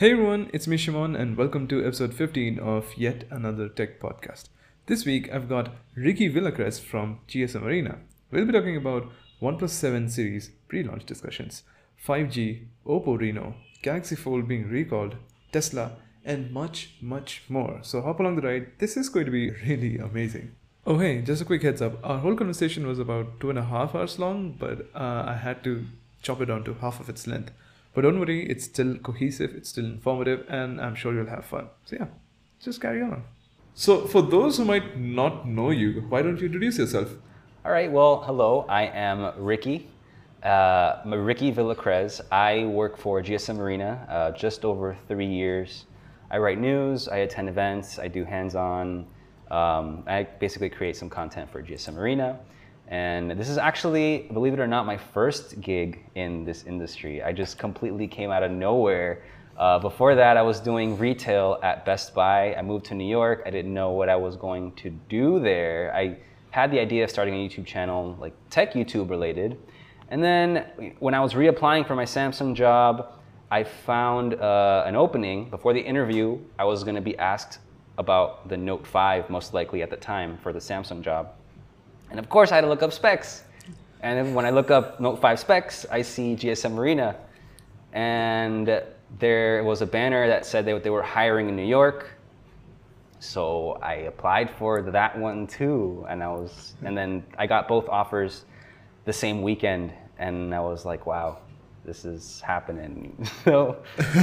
Hey everyone, it's me Shimon and welcome to episode 15 of yet another tech podcast. This week I've got Ricky Villacrez from GSM Arena. We'll be talking about OnePlus 7 series pre-launch discussions, 5G, Oppo Reno, Galaxy Fold being recalled, Tesla, and much, much more. So hop along the ride. This is going to be really amazing. Oh hey, just a quick heads up. Our whole conversation was about two and a half hours long, but uh, I had to chop it down to half of its length. But don't worry, it's still cohesive, it's still informative, and I'm sure you'll have fun. So, yeah, just carry on. So, for those who might not know you, why don't you introduce yourself? All right, well, hello, I am Ricky. Uh, Ricky Villacrez. I work for GSM Arena uh, just over three years. I write news, I attend events, I do hands on. Um, I basically create some content for GSM Arena. And this is actually, believe it or not, my first gig in this industry. I just completely came out of nowhere. Uh, before that, I was doing retail at Best Buy. I moved to New York. I didn't know what I was going to do there. I had the idea of starting a YouTube channel, like tech YouTube related. And then when I was reapplying for my Samsung job, I found uh, an opening. Before the interview, I was going to be asked about the Note 5, most likely at the time, for the Samsung job. And of course, I had to look up specs. And when I look up Note 5 specs, I see GSM Arena. And there was a banner that said they, they were hiring in New York. So I applied for that one too. And I was, and then I got both offers the same weekend. And I was like, wow, this is happening. so,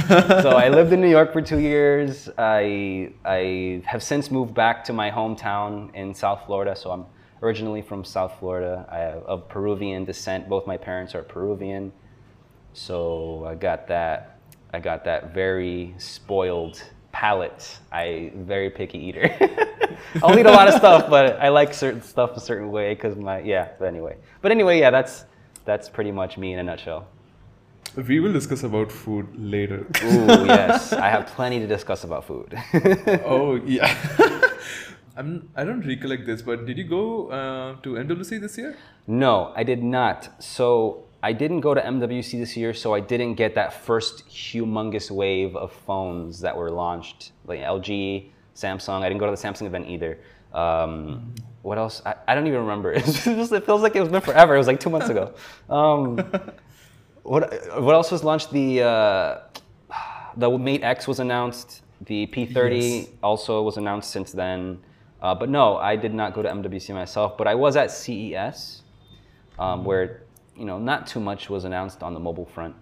so I lived in New York for two years. I, I have since moved back to my hometown in South Florida. So I'm originally from South Florida. I of Peruvian descent. Both my parents are Peruvian, so I got that. I got that very spoiled palate. I very picky eater. I'll eat a lot of stuff, but I like certain stuff a certain way because my yeah. But anyway, but anyway, yeah. That's that's pretty much me in a nutshell. We will discuss about food later. Ooh, yes. I have plenty to discuss about food. oh, yeah. I'm, I don't recollect this, but did you go uh, to MWC this year? No, I did not. So I didn't go to MWC this year, so I didn't get that first humongous wave of phones that were launched, like LG, Samsung. I didn't go to the Samsung event either. Um, what else? I, I, don't even remember. Just, it feels like it's been forever. It was like two months ago. Um, what what else was launched? The uh, the Mate X was announced. The P30 yes. also was announced since then. Uh, but no, I did not go to MWC myself, but I was at CES, um, where you know not too much was announced on the mobile front.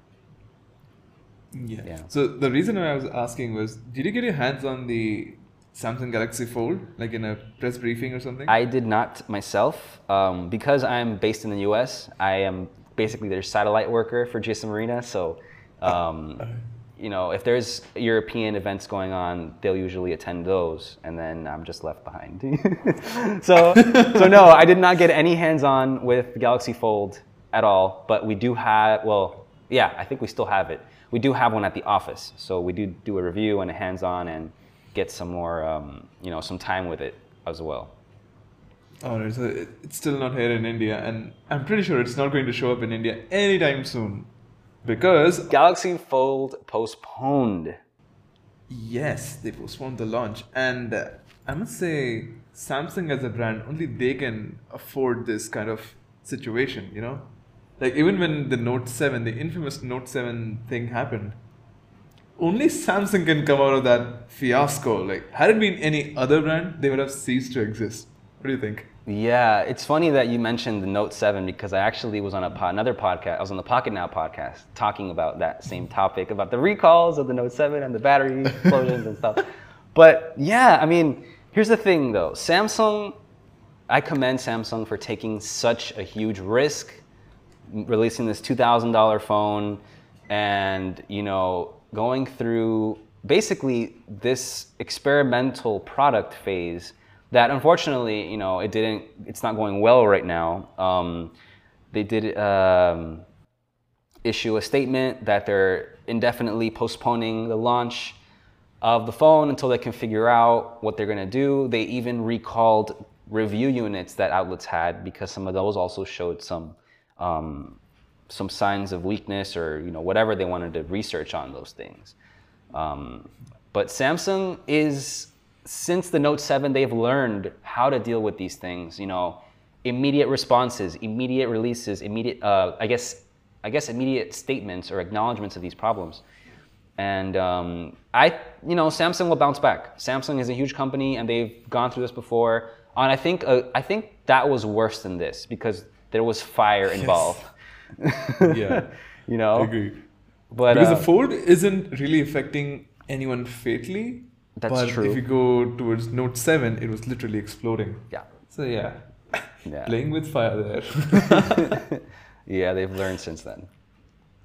Yeah. yeah. So the reason I was asking was, did you get your hands on the Samsung Galaxy Fold, like in a press briefing or something? I did not myself, um, because I'm based in the U.S. I am basically their satellite worker for GSM Arena, so. Um, uh, you know, if there's European events going on, they'll usually attend those, and then I'm just left behind. so, so no, I did not get any hands-on with Galaxy Fold at all. But we do have, well, yeah, I think we still have it. We do have one at the office, so we do do a review and a hands-on and get some more, um, you know, some time with it as well. Oh, so it's still not here in India, and I'm pretty sure it's not going to show up in India anytime soon. Because Galaxy Fold postponed. Yes, they postponed the launch, and uh, I must say, Samsung as a brand, only they can afford this kind of situation. You know, like even when the Note Seven, the infamous Note Seven thing happened, only Samsung can come out of that fiasco. Like, had it been any other brand, they would have ceased to exist. What do you think? Yeah, it's funny that you mentioned the Note 7 because I actually was on a po- another podcast. I was on the Pocket Now podcast talking about that same topic about the recalls of the Note 7 and the battery explosions and stuff. But yeah, I mean, here's the thing though. Samsung, I commend Samsung for taking such a huge risk releasing this $2,000 phone and, you know, going through basically this experimental product phase that unfortunately, you know, it didn't, it's not going well right now. Um, they did um, issue a statement that they're indefinitely postponing the launch of the phone until they can figure out what they're going to do. They even recalled review units that outlets had because some of those also showed some um, some signs of weakness or you know whatever they wanted to research on those things. Um, but Samsung is since the Note 7, they've learned how to deal with these things. You know, immediate responses, immediate releases, immediate, uh, I guess, I guess, immediate statements or acknowledgments of these problems. And um, I, you know, Samsung will bounce back. Samsung is a huge company, and they've gone through this before. And I think, uh, I think that was worse than this because there was fire involved. Yeah. you know. I agree. But because uh, the fold isn't really affecting anyone fatally. That's but true. if you go towards Note 7, it was literally exploding. yeah, So yeah, yeah, playing with fire there. yeah, they've learned since then.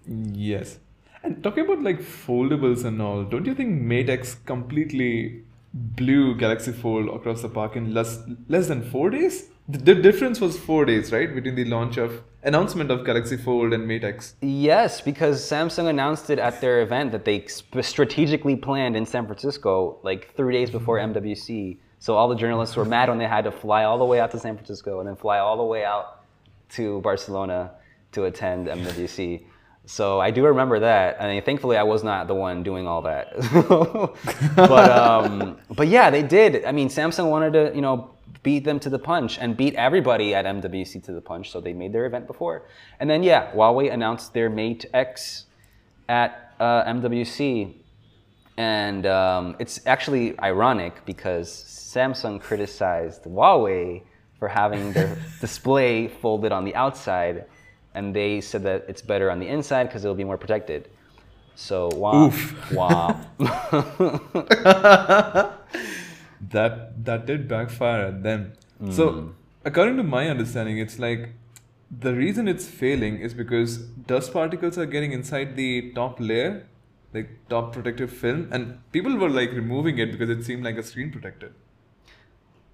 yes. And talking about like foldables and all, don't you think Mate X completely blew Galaxy Fold across the park in less less than four days? The, difference was four days, right, between the launch of announcement of Galaxy Fold and Mate X. Yes, because Samsung announced it at their event that they strategically planned in San Francisco like three days before MWC. So all the journalists were mad when they had to fly all the way out to San Francisco and then fly all the way out to Barcelona to attend MWC. So I do remember that. I mean, thankfully, I was not the one doing all that. but um, but yeah, they did. I mean, Samsung wanted to you know beat them to the punch and beat everybody at MWC to the punch. So they made their event before, and then yeah, Huawei announced their Mate X at uh, MWC, and um, it's actually ironic because Samsung criticized Huawei for having their display folded on the outside, and they said that it's better on the inside because it'll be more protected. So wow, Oof. wow. that that did backfire at them. Hmm. So, according to my understanding, it's like the reason it's failing is because dust particles are getting inside the top layer, like top protective film, and people were like removing it because it seemed like a screen protector.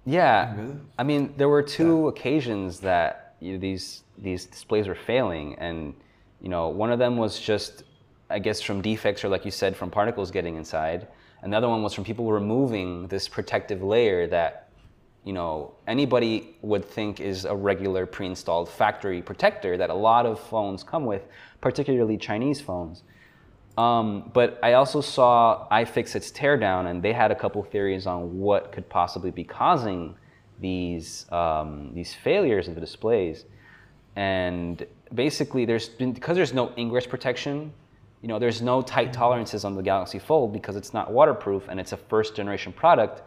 Yeah, Really? I mean, there were two occasions that you know, these these displays were failing, and you know, one of them was just, I guess, from defects or like you said, from particles getting inside. Another one was from people removing this protective layer that, you know, anybody would think is a regular pre-installed factory protector that a lot of phones come with, particularly Chinese phones. Um, but I also saw iFixit's teardown, and they had a couple theories on what could possibly be causing these um, these failures of the displays. And basically, there's been because there's no ingress protection. You know, there's no tight tolerances on the Galaxy Fold because it's not waterproof and it's a first generation product.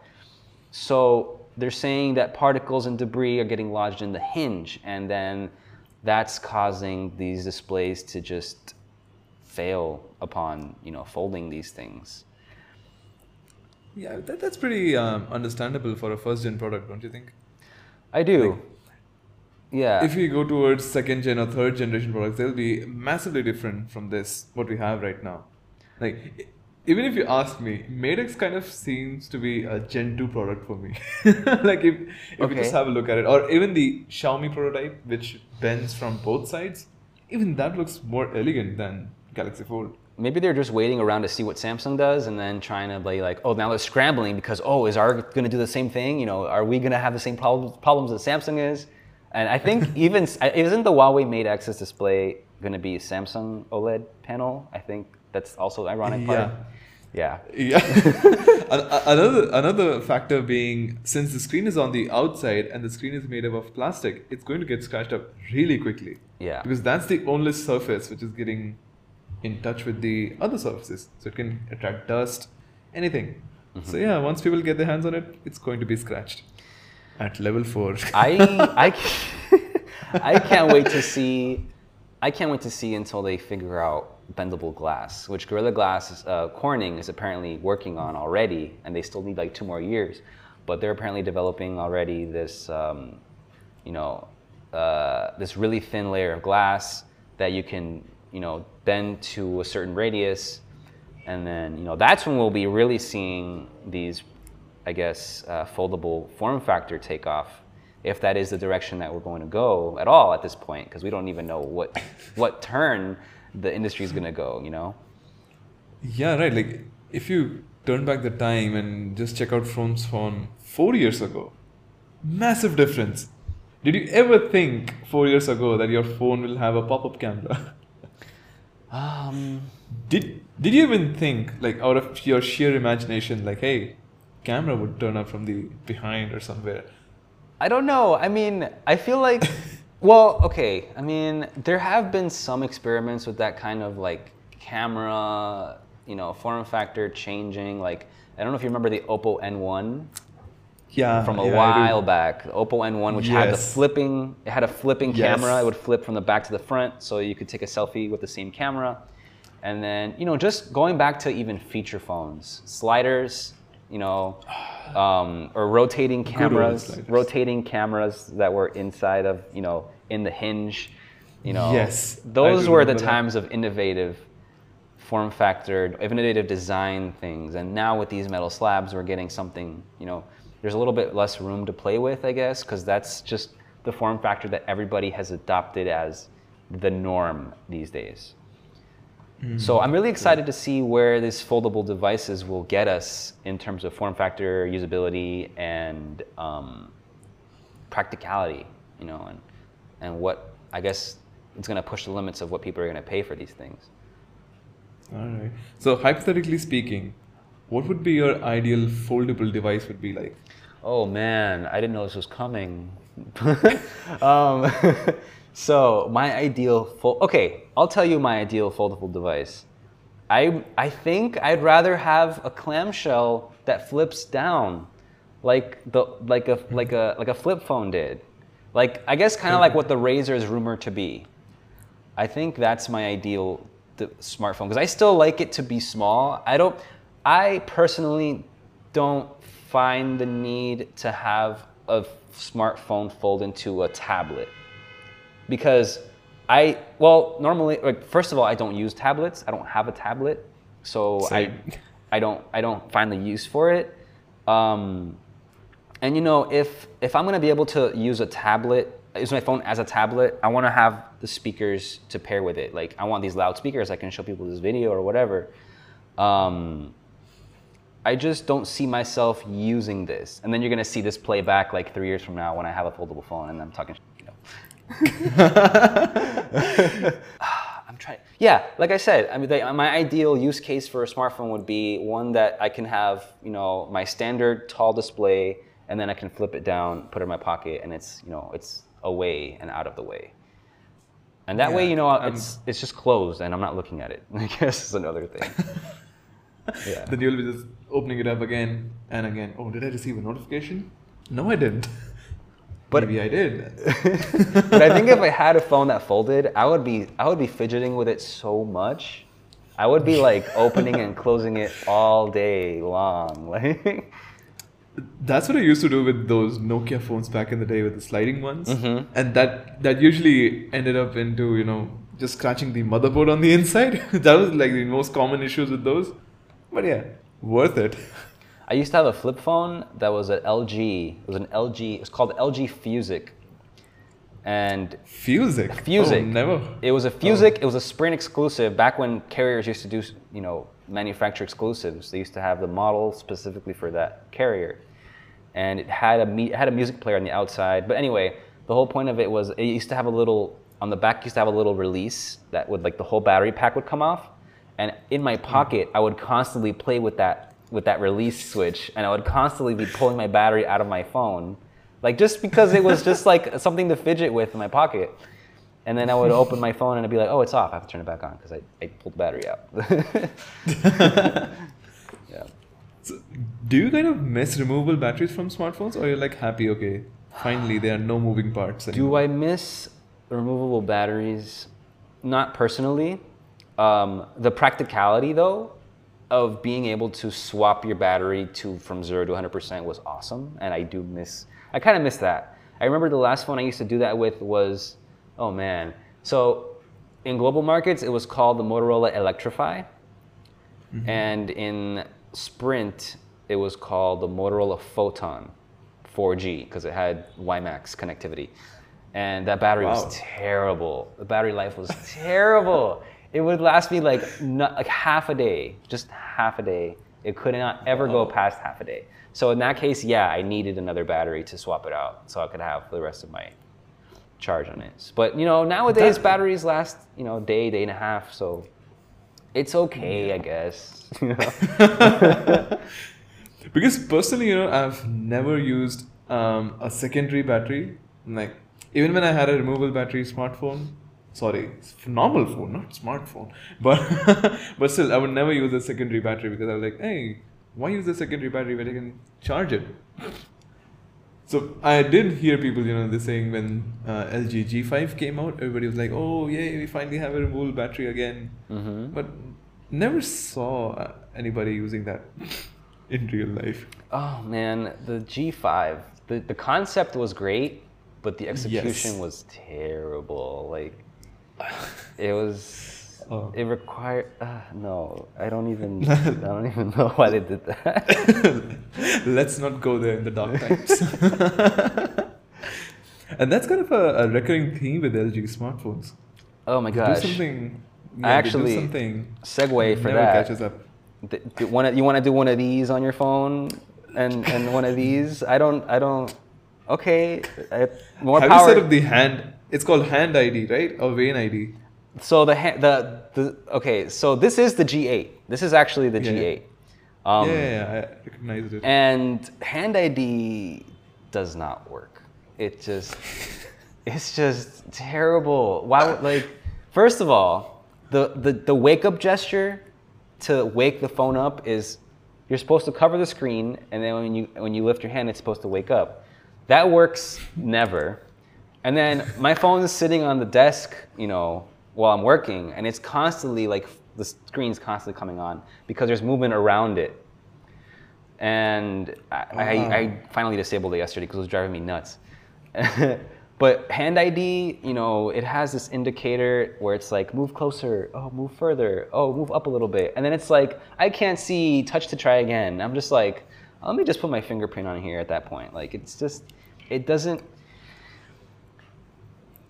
So they're saying that particles and debris are getting lodged in the hinge, and then that's causing these displays to just fail upon you know folding these things. Yeah, that, that's pretty um, understandable for a first gen product, don't you think? I do. Like, yeah. If we go towards second gen or third generation products, they'll be massively different from this what we have right now. Like even if you ask me, Mate X kind of seems to be a Gen 2 product for me. like if if Okay. just have a look at it, or even the Xiaomi prototype, which bends from both sides, even that looks more elegant than Galaxy Fold. Maybe they're just waiting around to see what Samsung does and then trying to be like, oh, now they're scrambling because, oh, is our going to do the same thing? You know, are we going to have the same problems, problems that Samsung is? And I think even, isn't the Huawei Mate X's display going to be Samsung OLED panel? I think that's also ironic part. Yeah. Yeah. A- another another factor being since the screen is on the outside and the screen is made up of plastic, it's going to get scratched up really quickly. Yeah. Because that's the only surface which is getting in touch with the other surfaces. So it can attract dust, anything. Mm-hmm. So yeah, once people get their hands on it, it's going to be scratched. At level four. I I I can't wait to see. I can't wait to see until they figure out bendable glass, which Gorilla Glass uh, Corning is apparently working on already, and they still need like two more years. But they're apparently developing already this, um, you know, uh, this really thin layer of glass that you can, you know, bend to a certain radius, and then you know that's when we'll be really seeing these I guess, uh, foldable form factor take off, if that is the direction that we're going to go at all at this point, because we don't even know what what turn the industry is going to go. You know? Yeah, right. Like if you turn back the time and just check out phones from four years ago, massive difference. Did you ever think four years ago that your phone will have a pop-up camera? Um, Did did you even think like out of your sheer imagination, like, hey, camera would turn up from the behind or somewhere? I don't know. I mean, I feel like, well, okay. I mean, there have been some experiments with that kind of like camera, you know, form factor changing. Like, I don't know if you remember the Oppo N1 Yeah, from a yeah, while back. Oppo N1, which had the flipping, it had a flipping Yes. camera. It would flip from the back to the front, so you could take a selfie with the same camera. And then, you know, just going back to even feature phones, sliders, you know, um, or rotating cameras, rotating cameras that were inside of, you know, in the hinge. You know, Yes, those were the remember that. times of innovative form factor, innovative design things. And now with these metal slabs, we're getting something, you know, there's a little bit less room to play with, I guess, because that's just the form factor that everybody has adopted as the norm these days. So I'm really excited to see where these foldable devices will get us in terms of form factor, usability, and um, practicality, you know, and, and what I guess it's going to push the limits of what people are going to pay for these things. All right. So hypothetically speaking, what would be your ideal foldable device would be like? Oh man, I didn't know this was coming. um, so my ideal fold. Okay, I'll tell you my ideal foldable device. I I think I'd rather have a clamshell that flips down, like the like a mm-hmm. like a like a flip phone did. Like I guess kind of like mm-hmm. what the Razr is rumored to be. I think that's my ideal smartphone because I still like it to be small. I don't. I personally don't find the need to have a smartphone fold into a tablet because I well normally like first of all I don't use tablets. I don't have a tablet, so Same. I I don't I don't find the use for it. Um, and you know, if if I'm gonna be able to use a tablet, use my phone as a tablet, I want to have the speakers to pair with it. Like I want these loudspeakers I can show people this video or whatever. Um, I just don't see myself using this. And then you're gonna see this play back like three years from now when I have a foldable phone and I'm talking. I'm trying. Yeah, like I said, I mean, the, my ideal use case for a smartphone would be one that I can have, you know, my standard tall display, and then I can flip it down, put it in my pocket, and it's, you know, it's away and out of the way. And that way, you know, um, it's it's just closed, and I'm not looking at it. I guess is another thing. yeah. Then you'll be just opening it up again and again. Oh, did I receive a notification? No, I didn't. But- maybe I did. but I think if I had a phone that folded, I would be I would be fidgeting with it so much. I would be like opening and closing it all day long. Like That's what I used to do with those Nokia phones back in the day with the sliding ones, Mhm. and that that usually ended up into you know just scratching the motherboard on the inside. that was like the most common issues with those. But yeah, worth it. I used to have a flip phone that was an LG. It was an LG. It was called LG Fusic. And Fusic. Fusic. Oh, never. It was a Fusic. Oh. It was a Sprint exclusive. Back when carriers used to do, you know, manufacture exclusives, they used to have the model specifically for that carrier, and it had a it had a music player on the outside. But anyway, the whole point of it was it used to have a little on the back. Used to have a little release that would like the whole battery pack would come off, and in my hmm. pocket I would constantly play with that with that release switch, and I would constantly be pulling my battery out of my phone. Like just because it was just like something to fidget with in my pocket. And then I would open my phone and I'd be like, oh, it's off. I have to turn it back on because I, I pulled the battery out. yeah. So, do you kind of miss removable batteries from smartphones, or you're like happy? Okay, finally there are no moving parts. Do I miss removable batteries? Not personally. Um, the practicality, though, of being able to swap your battery to from zero to 100% was awesome, and I do miss. I kind of miss that. I remember the last phone I used to do that with was, oh man. So, in global markets, it was called the Motorola Electrify, mm-hmm. and in Sprint, it was called the Motorola Photon 4G because it had WiMAX connectivity. And that battery Wow. was terrible. The battery life was terrible. It would last me like not, like half a day, just half a day. It could not ever go past half a day. So in that case, yeah, I needed another battery to swap it out so I could have the rest of my charge on it. But you know, nowadays That- batteries last you know day, day and a half. So It's okay, I guess. You know? because personally, you know, I've never used um, a secondary battery. Like even when I had a removable battery smartphone, sorry, normal phone, not smartphone, but but still, I would never use a secondary battery because I was like, hey, why use a secondary battery when I can charge it? So I did hear people, you know, they're saying when uh, LG G5 came out, everybody was like, "Oh, yay, we finally have a removable battery again." hmm But never saw uh, anybody using that in real life. Oh man, the G5. The the concept was great, but the execution Yes. was terrible. Like it was. Oh. It required. Uh, no, I don't even. I don't even know why they did that. Let's not go there in the dark times. and that's kind of a, a recurring theme with LG smartphones. oh my They gosh. Do something. Yeah, actually- do something. Segue for that. catches up. Wanna, you want to do one of these on your phone and and one of these i don't i don't okay I, more Have power you set up the hand? It's called Hand ID, right? Or Vein ID. so the, ha- the the okay so this is the g8 this is actually the Yeah, yeah. g8 um, yeah, yeah, yeah, I recognized it. and hand id does not work it just it's just terrible why would like first of all the, the the wake up gesture to wake the phone up is you're supposed to cover the screen and then when you when you lift your hand it's supposed to wake up that works never and then my phone is sitting on the desk you know while i'm working and it's constantly like the screen's constantly coming on because there's movement around it and I, I, I finally disabled it yesterday because it was driving me nuts. but Hand ID, you know, it has this indicator where it's like move closer, oh move further, oh move up a little bit, and then it's like I can't see, touch to try again. I'm just like, let me just put my fingerprint on here at that point. Like it's just, it doesn't.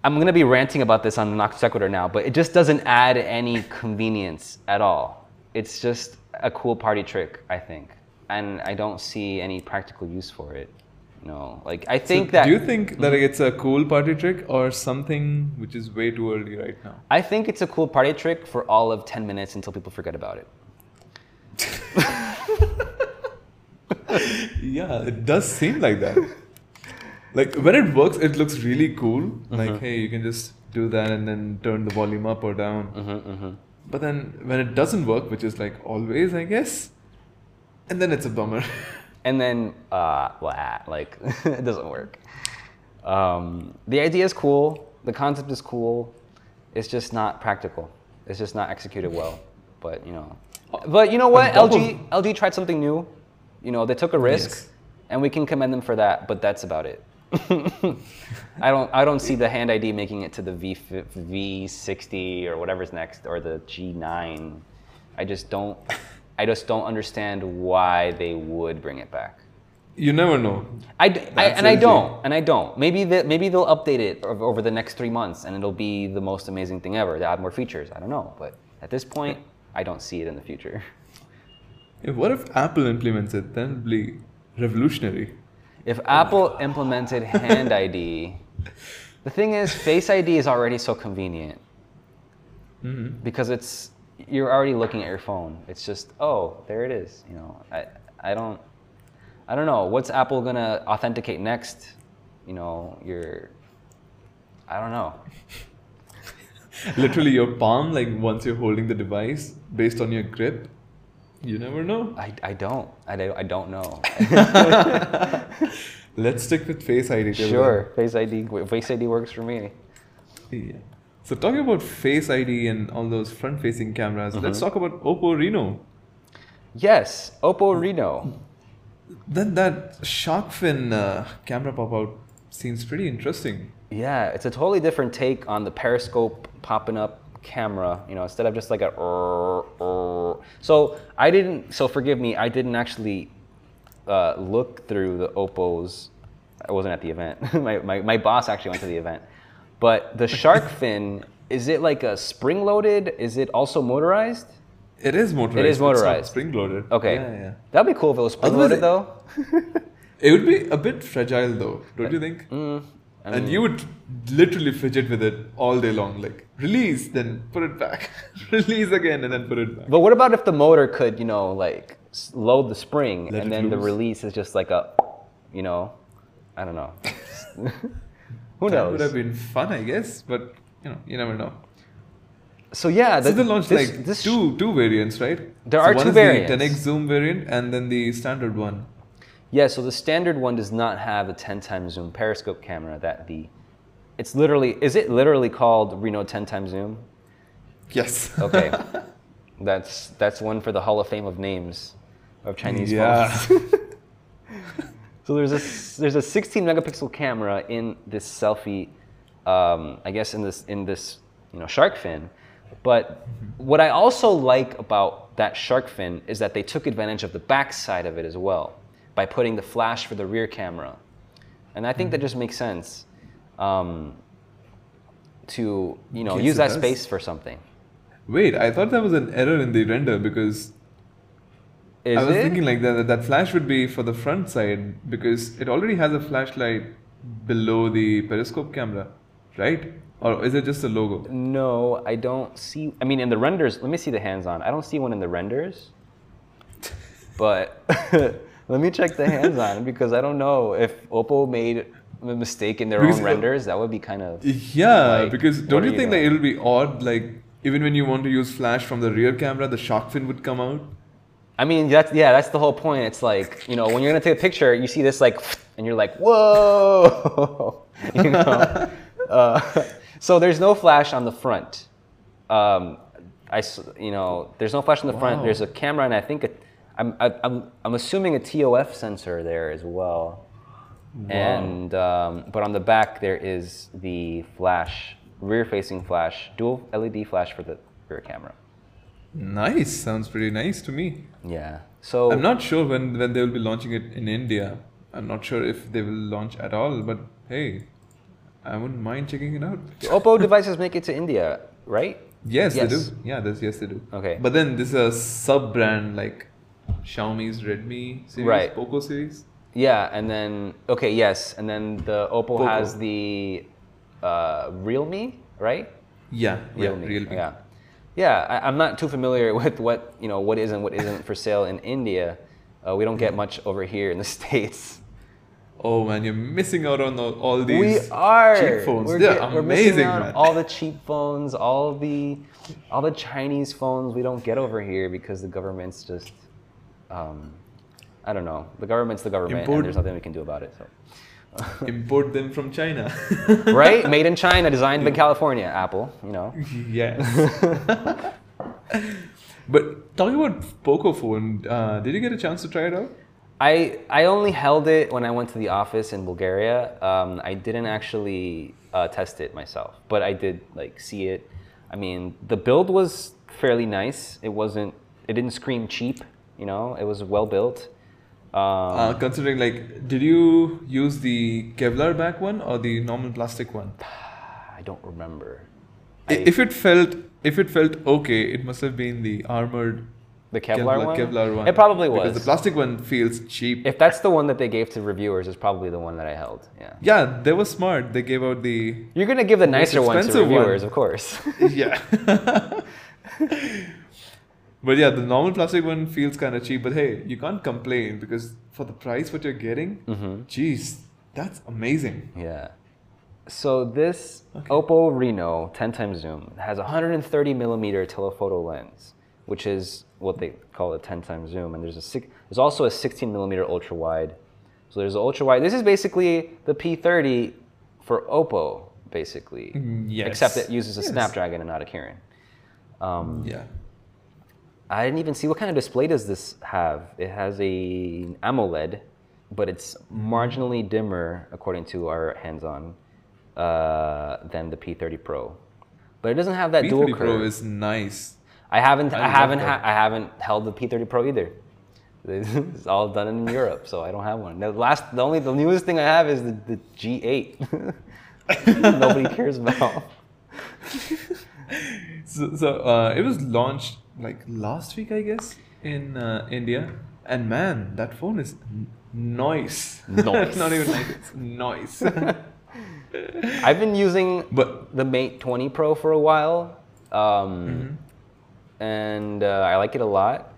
I'm gonna be ranting about this on the Knox Sequitur now, but it just doesn't add any convenience at all. It's just a cool party trick, I think, and I don't see any practical use for it. Know, like I think So that Do you think that mm-hmm. it's a cool party trick or something which is way too early right now? I think it's a cool party trick for all of 10 minutes until people forget about it. Yeah, it does seem like that. like when it works, it looks really cool. Mm-hmm. Like, hey, you can just do that and then turn the volume up or down. Mm-hmm, mm-hmm. But then when it doesn't work, which is like always, I guess, and then it's a bummer. And then, uh, blah, like it doesn't work. Um, the idea is cool. The concept is cool. It's just not practical. It's just not executed well. But you know, but you know what? LG LG tried something new. You know, they took a risk, Yes. and we can commend them for that. But that's about it. I don't I don't see the Hand ID making it to the V V60 or whatever's next or the G9. I just don't. I just don't understand why they would bring it back. you never know. I, d- I- That's and I don't, and I don't. Maybe the, maybe they'll update it over the next three months, and it'll be the most amazing thing ever. They add more features. I don't know, but at this point, I don't see it in the future. If, what if Apple implements it? Then it'll be revolutionary. If Apple implemented Hand ID, the thing is, Face ID is already so convenient Mm-hmm. because it's you're already looking at your phone. It's just oh, there it is. You know, I I don't I don't know what's Apple gonna authenticate next. You know, your I don't know. Literally, your palm, like once you're holding the device, based on your grip, you never know. I, I don't. I don't, I don't know. Let's stick with Face ID. sure, Face ID. Face ID works for me. Yeah. So talking about Face ID and all those front-facing cameras, let's talk about Oppo Reno. Yes, Oppo Reno. Then that shark fin uh, camera pop-out seems pretty interesting. Yeah, it's a totally different take on the periscope popping up camera. You know, instead of just like a. "Rrr, rrr." So I didn't. So forgive me. I didn't actually uh, look through the Oppo's. I wasn't at the event. my, my my boss actually went to the event. But the shark fin is it like a spring loaded? Is it also motorized? It is motorized. It is but it's not motorized. Spring-loaded. Okay, Yeah, yeah. that'd be cool if it was spring loaded though. It would be a bit fragile though, don't you think? Mm, I and uh, you would literally fidget with it all day long. Like release, then put it back. release again, and then put it back. But what about if the motor could, you know, like load the spring Let and then the release is just like a, you know, I don't know. Who knows That would have been fun, I guess. But you know, you never know. So yeah, So the, they launched this- like this two two variants, right? There so are two variants. the 10x zoom variant, and then the standard one. Yeah, so the standard one does not have the 10 times zoom periscope camera that the it's literally is it literally called Reno 10 times zoom? Yes. Okay. that's that's one for the Hall of Fame of names of Chinese Yeah. phones. so there's a there's a 16 megapixel camera in this selfie um, I guess in this in this you know shark fin. But what I also like about that shark fin is that they took advantage of the back side of it as well by putting the flash for the rear camera. And I think that just makes sense um, to you know Yes, use that does. space for something. Wait, I thought that was an error in the render because Is I was it? thinking like that that that flash would be for the front side because it already has a flashlight below the periscope camera, right? Or is it just a logo? No, I don't see. I mean, in the renders, let me see the hands on. I don't see one in the renders. But let me check the hands on because I don't know if Oppo made a mistake in their Because- own renders. That would be kind of. Yeah, Like, because don't you you think that it'll be odd? Like even when you want to use flash from the rear camera, the shark fin would come out. I mean, that's yeah, that's the whole point. It's like you know, when you're gonna take a picture, you see this like, and you're like, whoa, you know. uh, so there's no flash on the front. Um, I, you know, there's no flash on the front. There's a camera, and I think a, I'm, I'm, I'm assuming a TOF sensor there as well. And um, but on the back there is the flash, rear-facing flash, dual LED flash for the rear camera. Nice, sounds pretty nice to me. Yeah. So I'm not sure when when they will be launching it in India. I'm not sure if they will launch at all, but hey, I wouldn't mind checking it out. Oppo devices make it to India, right? Yes, Yes. they do. Yeah, this yes they do. Okay. But then this is a sub brand like Xiaomi's Redmi series, Right. Poco series. Yeah, and then okay, yes, and then the Oppo Poco. has the uh, Realme, right? Yeah, yeah, Realme. Realme. Yeah, yeah. I, I'm not too familiar with what you know what is and what isn't for sale in India. Uh, we don't get much over here in the states. Oh man, you're missing out on all, these we are cheap phones. We're, They're get- amazing, out man. all the cheap phones, all the all the Chinese phones we don't get over here because the government's just. Um, I don't know. The government's the government, Import- and there's nothing we can do about it. So. Import them from China. right? Made in China, designed in California. Apple, you know. yes. but talking about Poco phone, uh, did you get a chance to try it out? I I only held it when I went to the office in Bulgaria. Um, I didn't actually uh, test it myself, but I did like see it. I mean, the build was fairly nice. It wasn't. It didn't scream cheap. You know, it was well built. Um, Uh, considering like, did you use the Kevlar back one or the normal plastic one? I don't remember. I- if it felt if it felt okay, it must have been the armored The Kevlar, one. Kevlar one. It probably was. because the plastic one feels cheap. if that's the one that they gave to reviewers, it's probably the one that I held. Yeah. yeah, they were smart. They gave out the You're gonna give the nicer one to expensive one. reviewers, of course. yeah. but yeah, the normal plastic one feels kind of cheap. But hey, you can't complain because for the price what you're getting, Mhm. jeez, that's amazing. Yeah. So this Okay. Oppo Reno 10 times zoom has a 130 millimeter telephoto lens, which is what they call a 10 times zoom, and there's a six, there's also a 16 millimeter ultra wide. So there's an ultra wide. This is basically the P30 for Oppo, basically. Mm, yes. Except it uses a Yes. Snapdragon and not a Kirin. Um, Yeah. I didn't even see what kind of display does this have. It has a AMOLED, but it's marginally dimmer according to our hands-on uh, than the P30 Pro. But it doesn't have that dual P30 curve. Pro is nice. I haven't. I I, haven't. Ha- I haven't held the P30 Pro either. It's all done in Europe, so I don't have one. The last, the only, the newest thing I have is the, the G8. Nobody cares about. So, so uh, it was launched like last week, I guess, in uh, India. And man, that phone is n- nice. Nice. Not even nice, it's nice. I've been using But the Mate 20 Pro for a while, um, and uh, I like it a lot.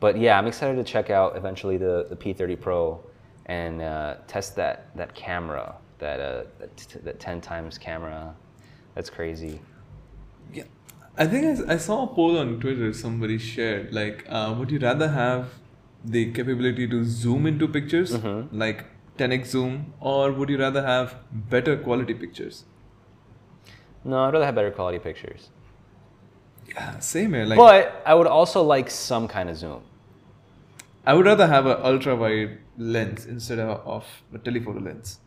But yeah, I'm excited to check out eventually the, the P30 Pro and uh, test that that camera, that uh, that, t- that 10 times camera. That's crazy. yeah, I think I, I saw a poll on Twitter somebody shared like, uh, would you rather have the capability to zoom into pictures, like 10x zoom, or would you rather have better quality pictures? No, I'd rather have better quality pictures. Yeah, same here. Like, But I would also like some kind of zoom. I would rather have an ultra wide lens instead of a telephoto lens.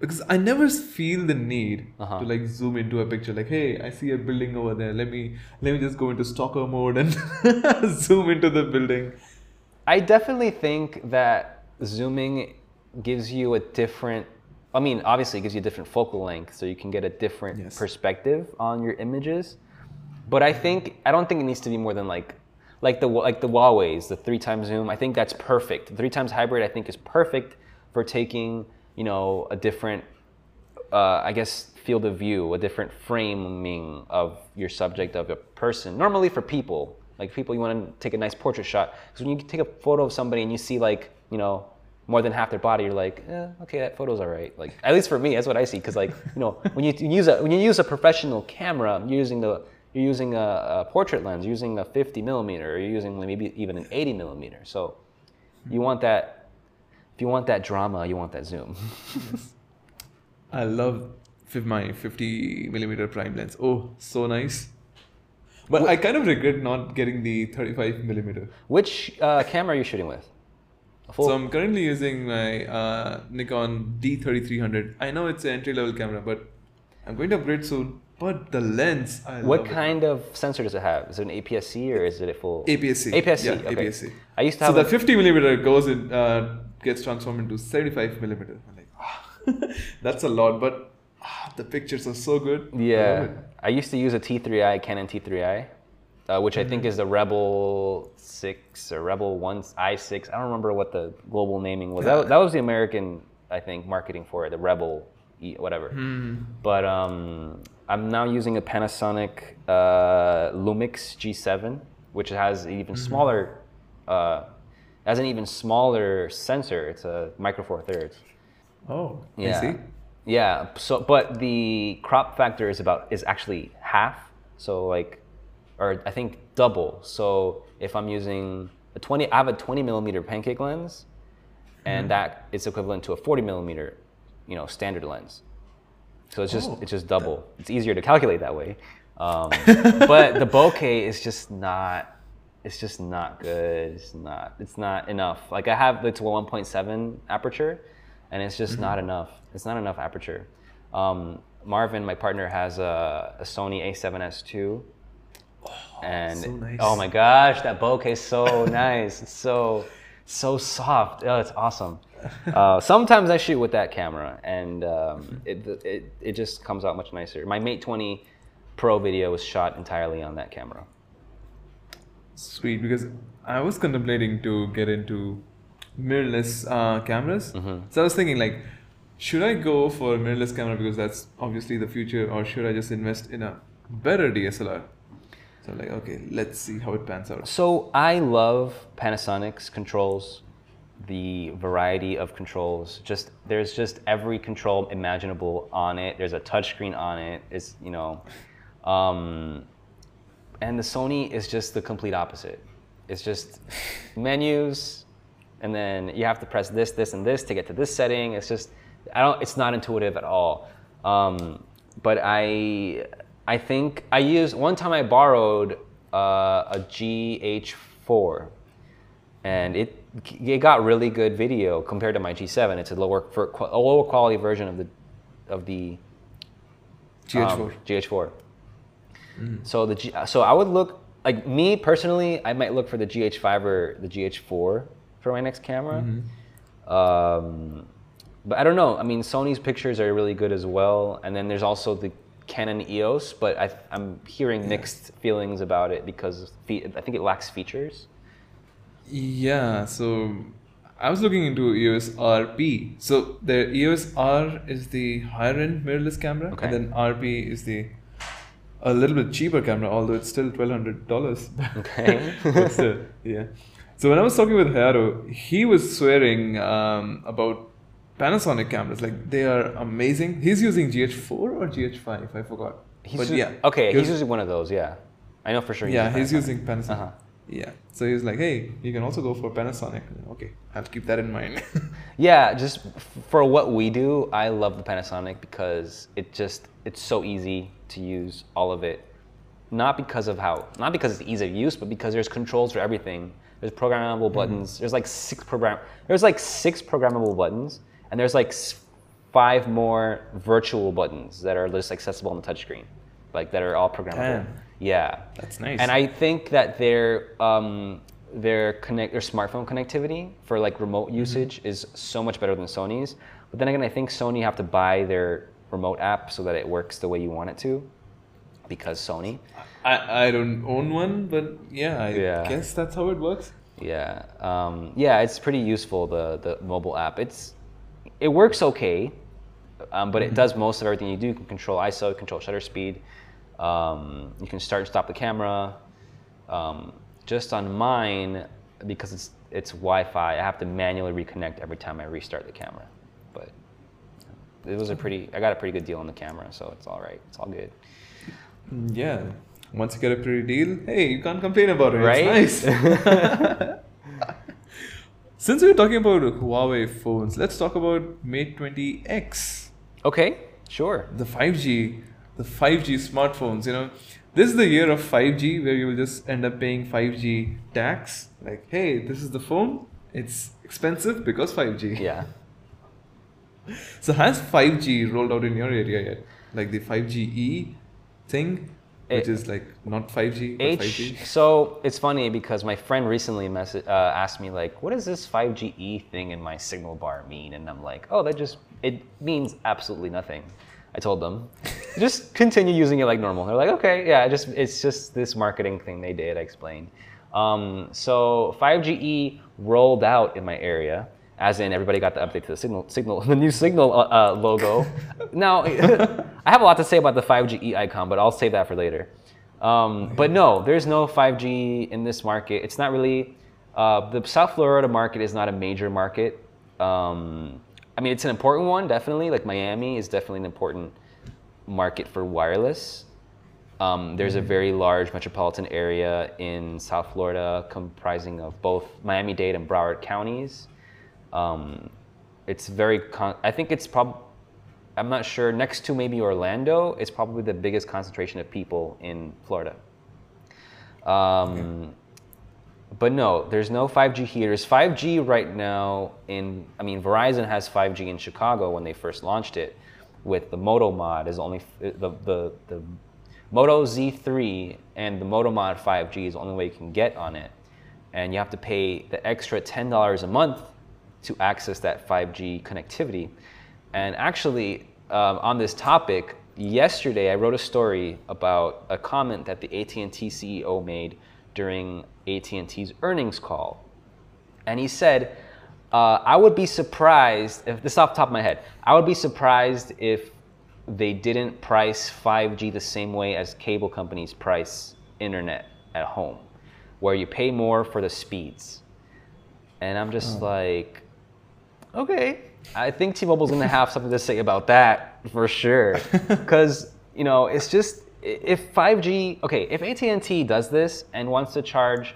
Because I never feel the need Uh-huh. to like zoom into a picture. Like, hey, I see a building over there. Let me let me just go into stalker mode and zoom into the building. I definitely think that zooming gives you a different. I mean, obviously, it gives you a different focal length, so you can get a different Yes. perspective on your images. But I think I don't think it needs to be more than like, like the like the Huawei's, the three times zoom. I think that's perfect. The three times hybrid, I think, is perfect for taking you know a different, uh, I guess, field of view, a different framing of your subject of a person. Normally for people, like people, you want to take a nice portrait shot. Because when you take a photo of somebody and you see like, you know, more than half their body, you're like, eh, okay, that photo's all right. Like at least for me, that's what I see. Because like, you know, when you use a when you use a professional camera, you're using the you're using a, a portrait lens, you're using a 50 millimeter, or you're using maybe even an 80 millimeter. So you want that. If you want that drama, you want that zoom. I love my 50 millimeter prime lens. Oh, so nice. But I kind of regret not getting the 35 millimeter. Which uh, camera are you shooting with? Full- So I'm currently using my uh, Nikon D3300. I know it's an entry level camera, but I'm going to upgrade soon. But the lens, I What love it. kind of sensor does it have? Is it an APS-C or is it a full APS-C. APS-C. Yeah, okay. APS-C. I used to So have. the a- 50 millimeter goes in, uh, gets transformed into 75 millimeter. I'm like, ah, that's a lot, but ah, the pictures are so good. Yeah, it. I used to use a T3i, Canon T3i, uh, which I Mm-hmm. think is the Rebel Six or Rebel One i6. I don't remember what the global naming was. That, that was the American, I think, marketing for it. The Rebel, E- whatever. Hmm. But um, I'm now using a Panasonic uh, Lumix G7, which has an Mm-hmm. even smaller, uh, has an even smaller sensor. It's a micro four thirds. Oh, Yeah. I see. Yeah. So, but the crop factor is about is actually half. So like, or I think double. So if I'm using a 20, I have a 20 millimeter pancake lens, and that is equivalent to a 40 millimeter, you know, standard lens. So it's just Oh. it's just double. It's easier to calculate that way. Um, but the bokeh is just not. It's just not good. It's not. It's not enough. Like I have it's a 1.7 aperture, and it's just not enough. It's not enough aperture. Um, Marvin, my partner, has a, a Sony A7S II, and so nice. oh my gosh, that bokeh is so nice. It's so so soft. Oh, it's awesome. Uh, sometimes I shoot with that camera, and um, it, it it just comes out much nicer. My Mate 20 Pro video was shot entirely on that camera. Sweet, because I was contemplating to get into mirrorless uh, cameras. Mm-hmm. So I was thinking, like, should I go for a mirrorless camera because that's obviously the future, or should I just invest in a better DSLR? So I'm like, okay, let's see how it pans out. So I love Panasonic's controls, the variety of controls. Just there's just every control imaginable on it. There's a touchscreen on it. It's you know, um, and the Sony is just the complete opposite. It's just menus, and then you have to press this, this, and this to get to this setting. It's just I don't. It's not intuitive at all. Um, but I I think I used one time I borrowed uh, a GH4, and it it got really good video compared to my G7. It's a lower for a lower quality version of the of the GH4. um, GH4. So the G, so I would look like me personally. I might look for the GH5 or the GH4 for my next camera. Um, but I don't know. I mean, Sony's pictures are really good as well, and then there's also the Canon EOS. But I, I'm hearing mixed feelings about it because fe- I think it lacks features. Yeah, so I was looking into EOS RP. So the EOS R is the higher end mirrorless camera, Okay. and then RP is the a little bit cheaper camera, although it's still twelve hundred dollars. Okay. but still, yeah. So when I was talking with Hayato, he was swearing um, about Panasonic cameras. Like they are amazing. He's using GH4 or GH5, I forgot. He's but yeah. Okay, he he's using one of those. Yeah, I know for sure. yeah, he's using Panasonic. Uh-huh. Yeah. So he was like, hey, you can also go for Panasonic. Okay, I'll keep that in mind. Yeah, just f- for what we do, I love the Panasonic because it just it's so easy to use all of it. Not because of how, not because it's easy of use, but because there's controls for everything. There's programmable buttons. There's like six program. There's like six programmable buttons, and there's like five more virtual buttons that are just accessible on the touchscreen, like that are all programmable. Damn. Yeah, That's nice. And I think that their um, their connect their smartphone connectivity for like remote Mm-hmm. usage is so much better than Sony's. But then again, I think Sony have to buy their remote app so that it works the way you want it to, because Sony. I, I don't own one, but yeah, I Yeah. guess that's how it works. Yeah, um, yeah, it's pretty useful the the mobile app. It's it works okay, um, but it does most of everything you do. You can control ISO, control shutter speed. Um, you can start and stop the camera. Um, just on mine, because it's it's Wi-Fi, I have to manually reconnect every time I restart the camera. It was a pretty. I got a pretty good deal on the camera, so it's all right. It's all good. Yeah. Once you get a pretty deal, hey, you can't complain about it. Right? It's nice. Since we're talking about Huawei phones, let's talk about Mate 20X. Okay, sure. the 5G, the 5G smartphones, you know, this is the year of 5G where you will just end up paying 5G tax. Like, hey, this is the phone. It's expensive because 5G. Yeah. So has 5G rolled out in your area yet? Like the 5GE thing, which It- is like not 5G but H. 5G. So it's funny because my friend recently message, uh, asked me like, "What does this 5GE thing in my signal bar mean?" And I'm like, "Oh, that just it means absolutely nothing." I told them, "Just continue using it like normal." They're like, "Okay, yeah, just it's just this marketing thing they did." I explained. Um, so 5GE rolled out in my area. As in, everybody got the update to the signal, signal, the new signal uh, uh, logo. now, I have a lot to say about the 5GE icon, but I'll save that for later. Um, but no, there's no 5G in this market. It's not really. Uh, the South Florida market is not a major market. Um, I mean, it's an important one, definitely. Like Miami is definitely an important market for wireless. Um, there's a very large metropolitan area in South Florida comprising of both Miami Dade and Broward counties. Um, it's very, con- I think it's probably, I'm not sure, next to maybe Orlando, it's probably the biggest concentration of people in Florida. Um, But no, there's no 5G here. There's 5G right now in, I mean, Verizon has 5G in Chicago when they first launched it with the Moto Mod is only, the, the, the Moto Z3 and the Moto Mod 5G is the only way you can get on it. And you have to pay the extra $10 a month to access that 5G connectivity. And actually, um, on this topic, yesterday I wrote a story about a comment that the AT&T CEO made during AT&T's earnings call. And he said, uh, I would be surprised, if this off the top of my head, I would be surprised if they didn't price 5G the same way as cable companies price internet at home, where you pay more for the speeds. And I'm just like, okay. I think T-Mobile's gonna have something to say about that for sure, because you know it's just if 5G, okay, if AT&T does this and wants to charge,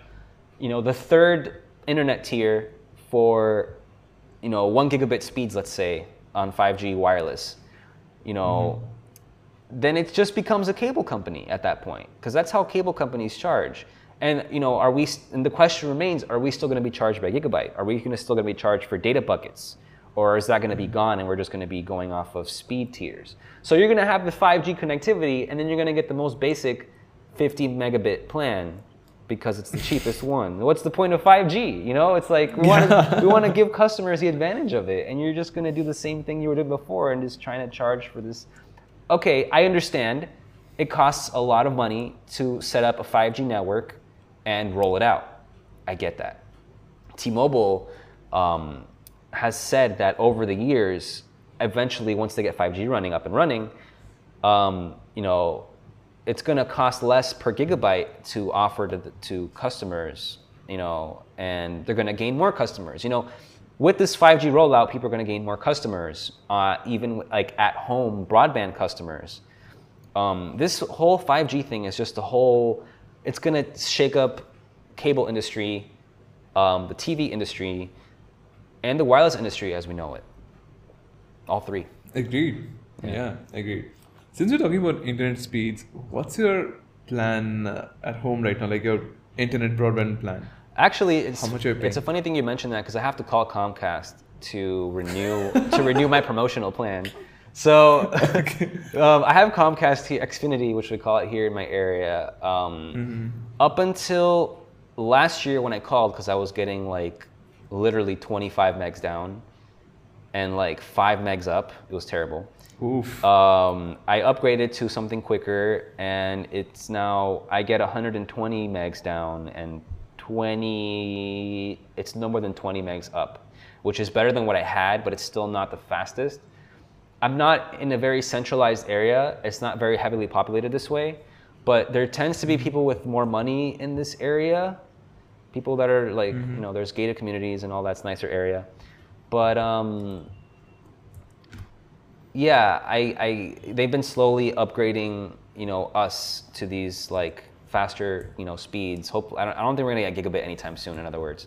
you know, the third internet tier for, you know, one gigabit speeds, let's say, on 5G wireless, you know, mm-hmm. then it just becomes a cable company at that point because that's how cable companies charge. And you know, are we? And the question remains: Are we still going to be charged by gigabyte? Are we gonna, still going to be charged for data buckets, or is that going to be gone and we're just going to be going off of speed tiers? So you're going to have the 5G connectivity, and then you're going to get the most basic 50 megabit plan because it's the cheapest one. What's the point of 5G? You know, it's like we want to we want to give customers the advantage of it, and you're just going to do the same thing you were doing before and just trying to charge for this okay, I understand it costs a lot of money to set up a 5G network and roll it out. I get that. T-Mobile um, has said that over the years, eventually, once they get 5G running up and running, um, you know, it's going to cost less per gigabyte to offer to, to customers, you know, and they're going to gain more customers. You know, with this 5G rollout, people are going to gain more customers, uh, even like at home broadband customers. Um, this whole 5G thing is just a whole, it's going to shake up cable industry, um, the TV industry, and the wireless industry as we know it. All three. Agreed. Yeah, agreed. Since we're talking about internet speeds, what's your plan uh, at home right now? Like your internet broadband plan? Actually, it's, How much are you it's a funny thing you mentioned that because I have to call Comcast to renew to renew my promotional plan. So um, I have Comcast here, Xfinity, which we call it here in my area. Um, Up until last year when I called, because I was getting like literally 25 megs down and like five megs up, it was terrible. Oof. Um, I upgraded to something quicker, and it's now I get 120 megs down and 20. It's no more than 20 megs up, which is better than what I had, but it's still not the fastest. I'm not in a very centralized area. It's not very heavily populated this way, but there tends to be people with more money in this area. People that are like, you know, there's gated communities and all that's nicer area. But um, yeah, I, I they've been slowly upgrading, you know, us to these like faster, you know, speeds. Hope I don't, I don't think we're gonna get gigabit anytime soon. In other words,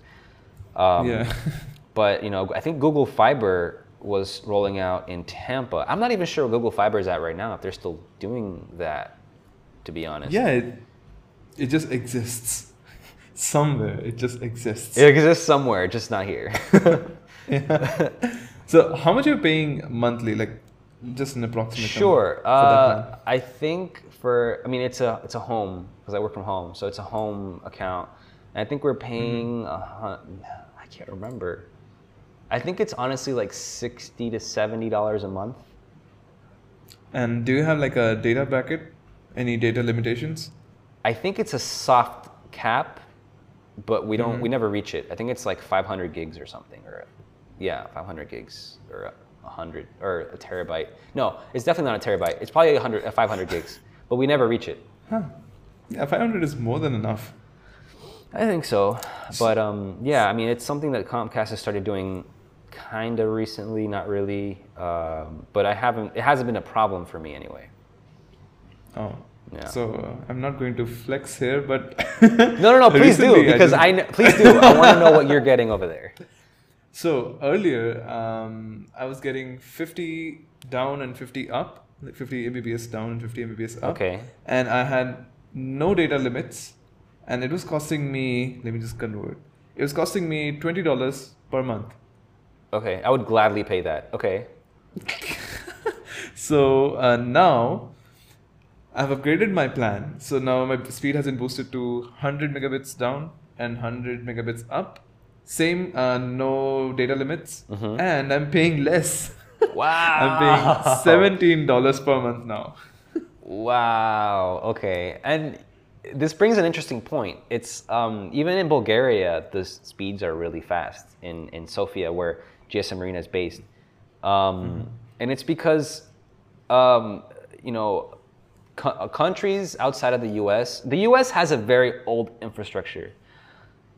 um, yeah. but you know, I think Google Fiber was rolling out in Tampa. I'm not even sure where Google Fiber is at right now. If they're still doing that, to be honest. yeah, it, it just exists. Somewhere, it just exists. It exists somewhere, just not here. Yeah. so, how much are you paying monthly? Like, just an approximate Sure. Uh. I think for I mean it's a it's a home because I work from home, so it's a home account. And I think we're paying a hun- I can't remember. I think it's honestly like sixty to seventy dollars a month. And do you have like a data bracket? Any data limitations? I think it's a soft cap, but we don't we never reach it. I think it's like five hundred gigs or something, or yeah, five hundred gigs or a hundred or a terabyte. No, it's definitely not a terabyte. It's probably a hundred, five hundred gigs, but we never reach it. Huh. Yeah, 500 is more than enough. I think so, but um, yeah, I mean, it's something that Comcast has started doing kind of recently, not really, um, but I haven't. It hasn't been a problem for me anyway. Oh. Yeah. So uh, I'm not going to flex here, but No, no, no, please do because just- I please do. I want to know what you're getting over there. So earlier, um, I was getting 50 down and 50 up, like 50 Mbps down and 50 Mbps up. Okay. And I had no data limits, and it was costing me. Let me just convert. It was costing me twenty dollars per month. Okay, I would gladly pay that. Okay. So uh, now I've upgraded my plan. So now my speed has been boosted to 100 megabits down and 100 megabits up. Same, uh, no data limits, and I'm paying less. Wow. I'm paying seventeen dollars per month now. Wow. Okay. And this brings an interesting point. It's um, even in Bulgaria, the speeds are really fast in in Sofia, where GSMArena is based, um, and it's because um, you know co- uh, countries outside of the U.S. The U.S. has a very old infrastructure.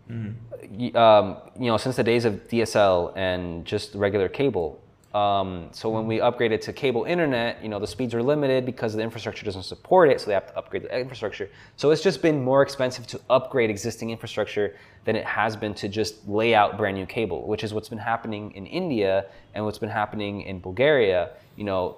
Y- um, you know, since the days of DSL and just regular cable. Um, so when we upgraded to cable internet, you know, the speeds are limited because the infrastructure doesn't support it, so they have to upgrade the infrastructure. So it's just been more expensive to upgrade existing infrastructure than it has been to just lay out brand new cable, which is what's been happening in India and what's been happening in Bulgaria. You know,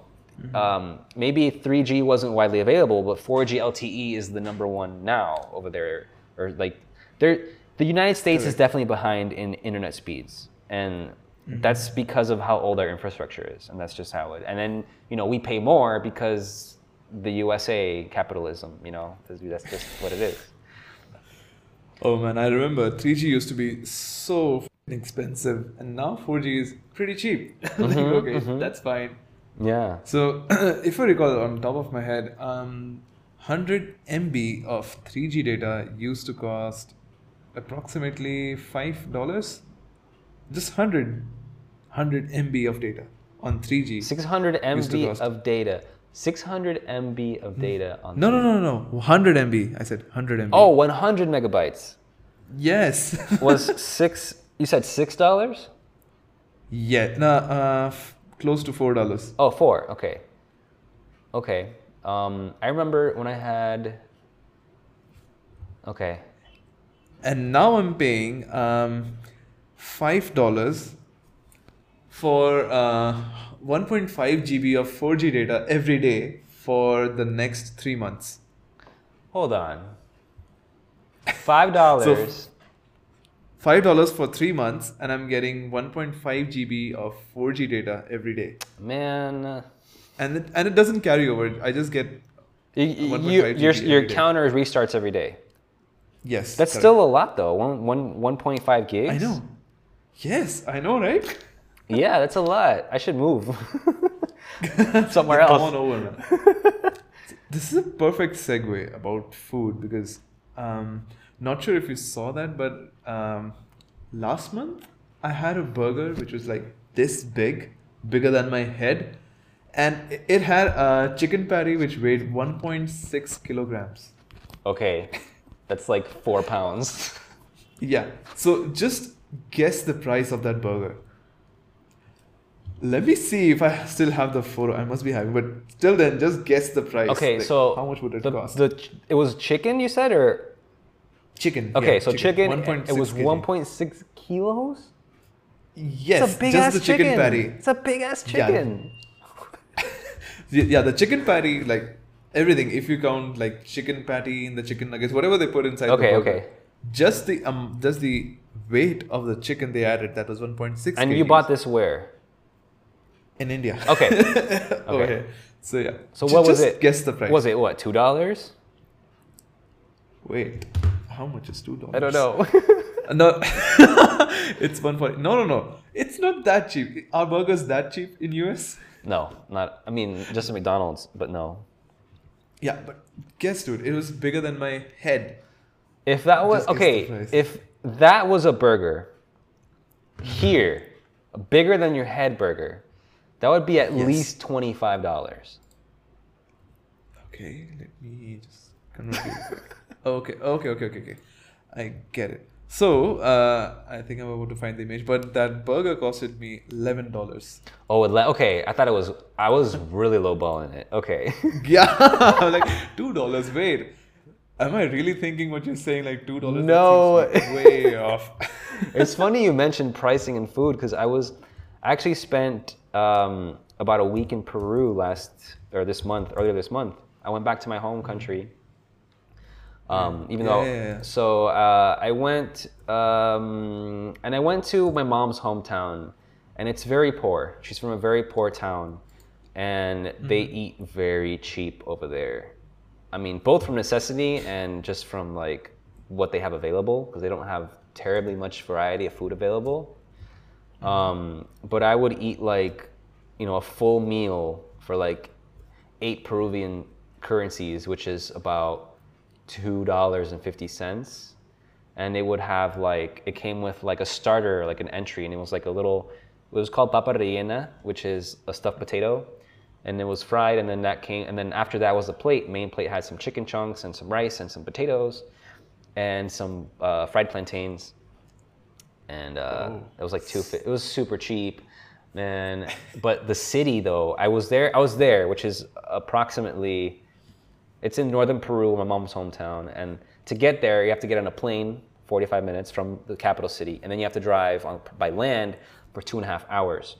um, maybe 3G wasn't widely available, but 4G LTE is the number one now over there. Or like, there, the United States is definitely behind in internet speeds, and Mm-hmm. that's because of how old our infrastructure is, and that's just how it. And then you know we pay more because the USA capitalism. You know, that's just what it is. Oh man, I remember 3G used to be so expensive, and now 4G is pretty cheap. like, mm-hmm, okay, mm-hmm. that's fine. Yeah. So, if I recall on top of my head, um, 100 MB of 3G data used to cost approximately five dollars. Just 100, 100 MB of data on 3G. 600 MB of data. 600 MB of data on. No, no, no, no, 100 MB. I said 100 MB. Oh, 100 megabytes yes. was six. You said six dollars? yeah, no, uh, f- close to four dollars. Oh, four. Okay. Okay. Um, I remember when I had. Okay. and now I'm paying um, five dollars for uh, 1.5 GB of 4G data every day for the next three months. Hold on. Five dollars. Five dollars for three months, and I'm getting 1.5 GB of 4G data every day, Man, and it, and it doesn't carry over. I just get you, you, 1.5 your GB your counter restarts every day. yes. That's correct. still a lot though. One one one point five gigs. I know. Yes, I know, right? Yeah, that's a lot. I should move somewhere Come else. on over, man. this is a perfect segue about food because um, not sure if you saw that, but um, last month I had a burger which was like this big, bigger than my head, and it had a chicken patty which weighed 1.6 kilograms. Okay, that's like four pounds. Yeah. So just guess the price of that burger. Let me see if I still have the photo. I must be having, but still, then just guess the price. Okay, Like, so how much would it the, cost? The it was chicken you said or chicken. okay? yeah, so chicken. 1.6 it was 1.6 kilos. Yes, it's a big just ass the chicken, patty. It's a big ass chicken. The- Yeah, the chicken patty, like everything. If you count like chicken patty and the chicken nuggets, whatever they put inside. Okay, the burger, okay. Just the um, just the weight of the chicken they added that was 1.6. And you bought this where? in India. Okay. okay. So yeah. So Ju- what was just it? Guess the price. Was it what? Two dollars? Wait, how much is two dollars? I don't know. No, it's one point. No, no, no. It's not that cheap. Are burgers that cheap in US? no, not. I mean, just a McDonald's, but no. Yeah, but guess, dude, it was bigger than my head. If that was okay, if that was a burger here, bigger than your head burger, that would be at Yes. least twenty five dollars. Okay, let me just. Okay, okay, okay, okay, okay. I get it. So, uh, I think I'm about to find the image, but that burger costed me eleven dollars. Oh, okay. I thought it was. I was really lowballing it. Okay. Yeah, like two dollars. Wait, am I really thinking what you're saying? Like two dollars? No. way off. it's funny you mentioned pricing and food because I was I actually spent um, about a week in Peru last or this month earlier this month. I went back to my home country. Um, even Yeah, though, yeah, yeah. so uh, I went um, and I went to my mom's hometown, and it's very poor. She's from a very poor town, and they eat very cheap over there. I mean, both from necessity and just from like what they have available, because they don't have terribly much variety of food available. Um, but I would eat like, you know, a full meal for like eight Peruvian currencies, which is about two dollars and fifty cents. And it would have like it came with like a starter, like an entry, and it was like a little. It was called papa rellena, which is a stuffed potato, and it was fried. And then that came, and then after that was the plate. Main plate had some chicken chunks and some rice and some potatoes, and some uh, fried plantains and uh, Oh. it was like two. It was super cheap, man. But the city, though, I was there. I was there, which is approximately. It's in northern Peru, my mom's hometown, and to get there, you have to get on a plane, 45 minutes from the capital city, and then you have to drive on by land for two and a half hours.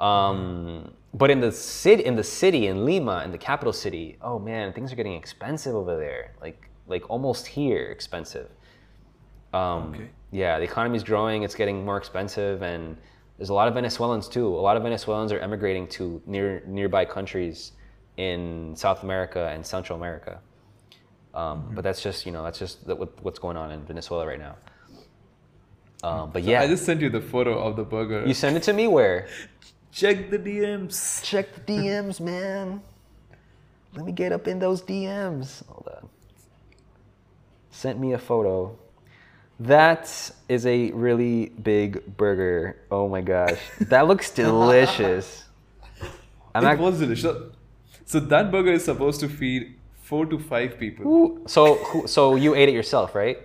Um, but in the city, in the city, in Lima, in the capital city, oh man, things are getting expensive over there. Like, like almost here, expensive. Um, Okay. Yeah, the economy is growing. It's getting more expensive, and there's a lot of Venezuelans too. A lot of Venezuelans are emigrating to near nearby countries in South America and Central America. Um, But that's just you know that's just the, what, what's going on in Venezuela right now. Um, but yeah, I just sent you the photo of the burger. you send it to me where? Check the DMs. Check the DMs, man. Let me get up in those DMs. Hold on. Sent me a photo. That is a really big burger. Oh my gosh. That looks delicious. I'm it not, was delicious. So that burger is supposed to feed four to five people. Ooh, so so you ate it yourself, right?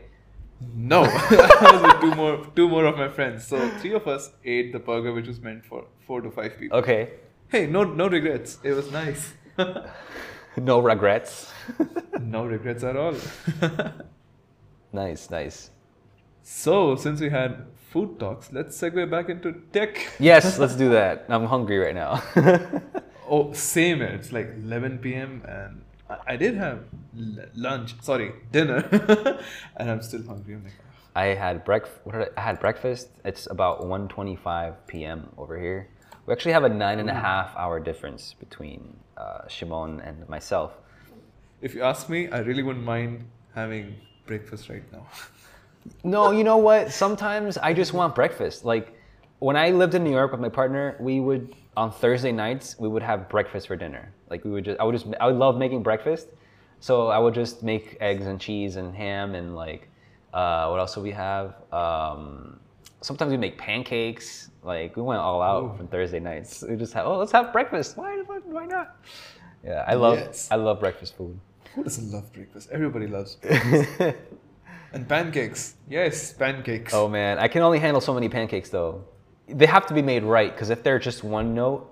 No, I was with two more two more of my friends. So three of us ate the burger, which was meant for four to five people. Okay. Hey, no no regrets. It was nice. No regrets. no regrets at all. nice, nice. so since we had food talks, let's segue back into tech. Yes, let's do that. I'm hungry right now. Oh, same. It's like 11 p.m. and I, did have lunch. Sorry, dinner, and I'm still hungry. I'm like, I had breakfast. I, I had breakfast. It's about 1:25 p.m. over here. We actually have a nine and a half hour difference between uh, Shimon and myself. if you ask me, I really wouldn't mind having breakfast right now. No, you know what? Sometimes I just want breakfast. Like when I lived in New York with my partner, we would on Thursday nights we would have breakfast for dinner. Like we would just I would just I would love making breakfast. So I would just make eggs and cheese and ham and like uh, what else do we have? Um, sometimes we make pancakes. Like we went all out Ooh. on Thursday nights. We just have oh let's have breakfast. Why why not? Yeah, I love Yes. I love breakfast food. Who doesn't love breakfast? Everybody loves breakfast. and pancakes. Yes, pancakes. Oh man, I can only handle so many pancakes though. They have to be made right because if they're just one note,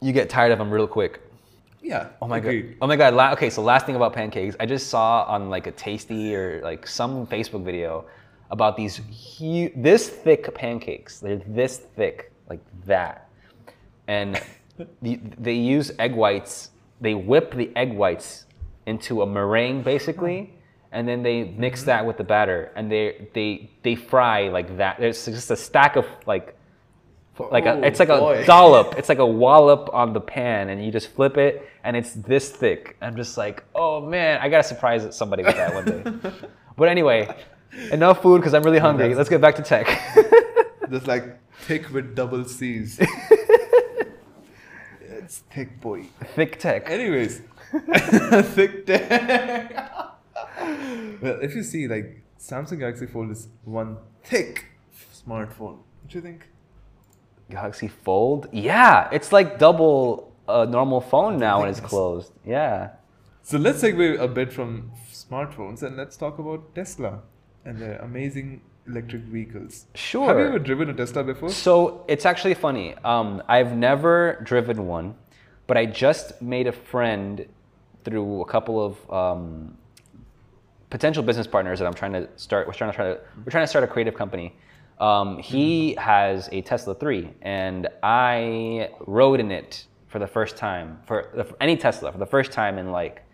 you get tired of them real quick. yeah. Oh my agreed. god. Oh my god. La- okay, so last thing about pancakes, I just saw on like a Tasty or like some Facebook video about these huge, this thick pancakes. They're this thick, like that, and the, they use egg whites. They whip the egg whites into a meringue basically, and then they mix mm-hmm. that with the batter, and they they they fry like that. There's just a stack of like oh, like a, Oh, it's like boy. a dollop. It's like a wallop on the pan, and you just flip it, and it's this thick. I'm just like, oh man, I gotta surprise somebody with that one day. but anyway, enough food because I'm really hungry. Let's get back to tech. That's like thick with double C's. it's thick, boy. Thick tech. Anyways, thick tech. Well, if you see, like Samsung Galaxy Fold is one thick smartphone. What do you think? Galaxy Fold. Yeah, it's like double a normal phone now when it's closed. Yeah. So let's segue a bit from smartphones and let's talk about Tesla and their amazing electric vehicles. Sure. Have you ever driven a Tesla before? So it's actually funny. Um, I've never driven one, but I just made a friend through a couple of um, potential business partners that I'm trying to start. We're trying to try to we're trying to start a creative company. Um, he has a Tesla 3, and I rode in it for the first time for, the, for any Tesla for the first time in like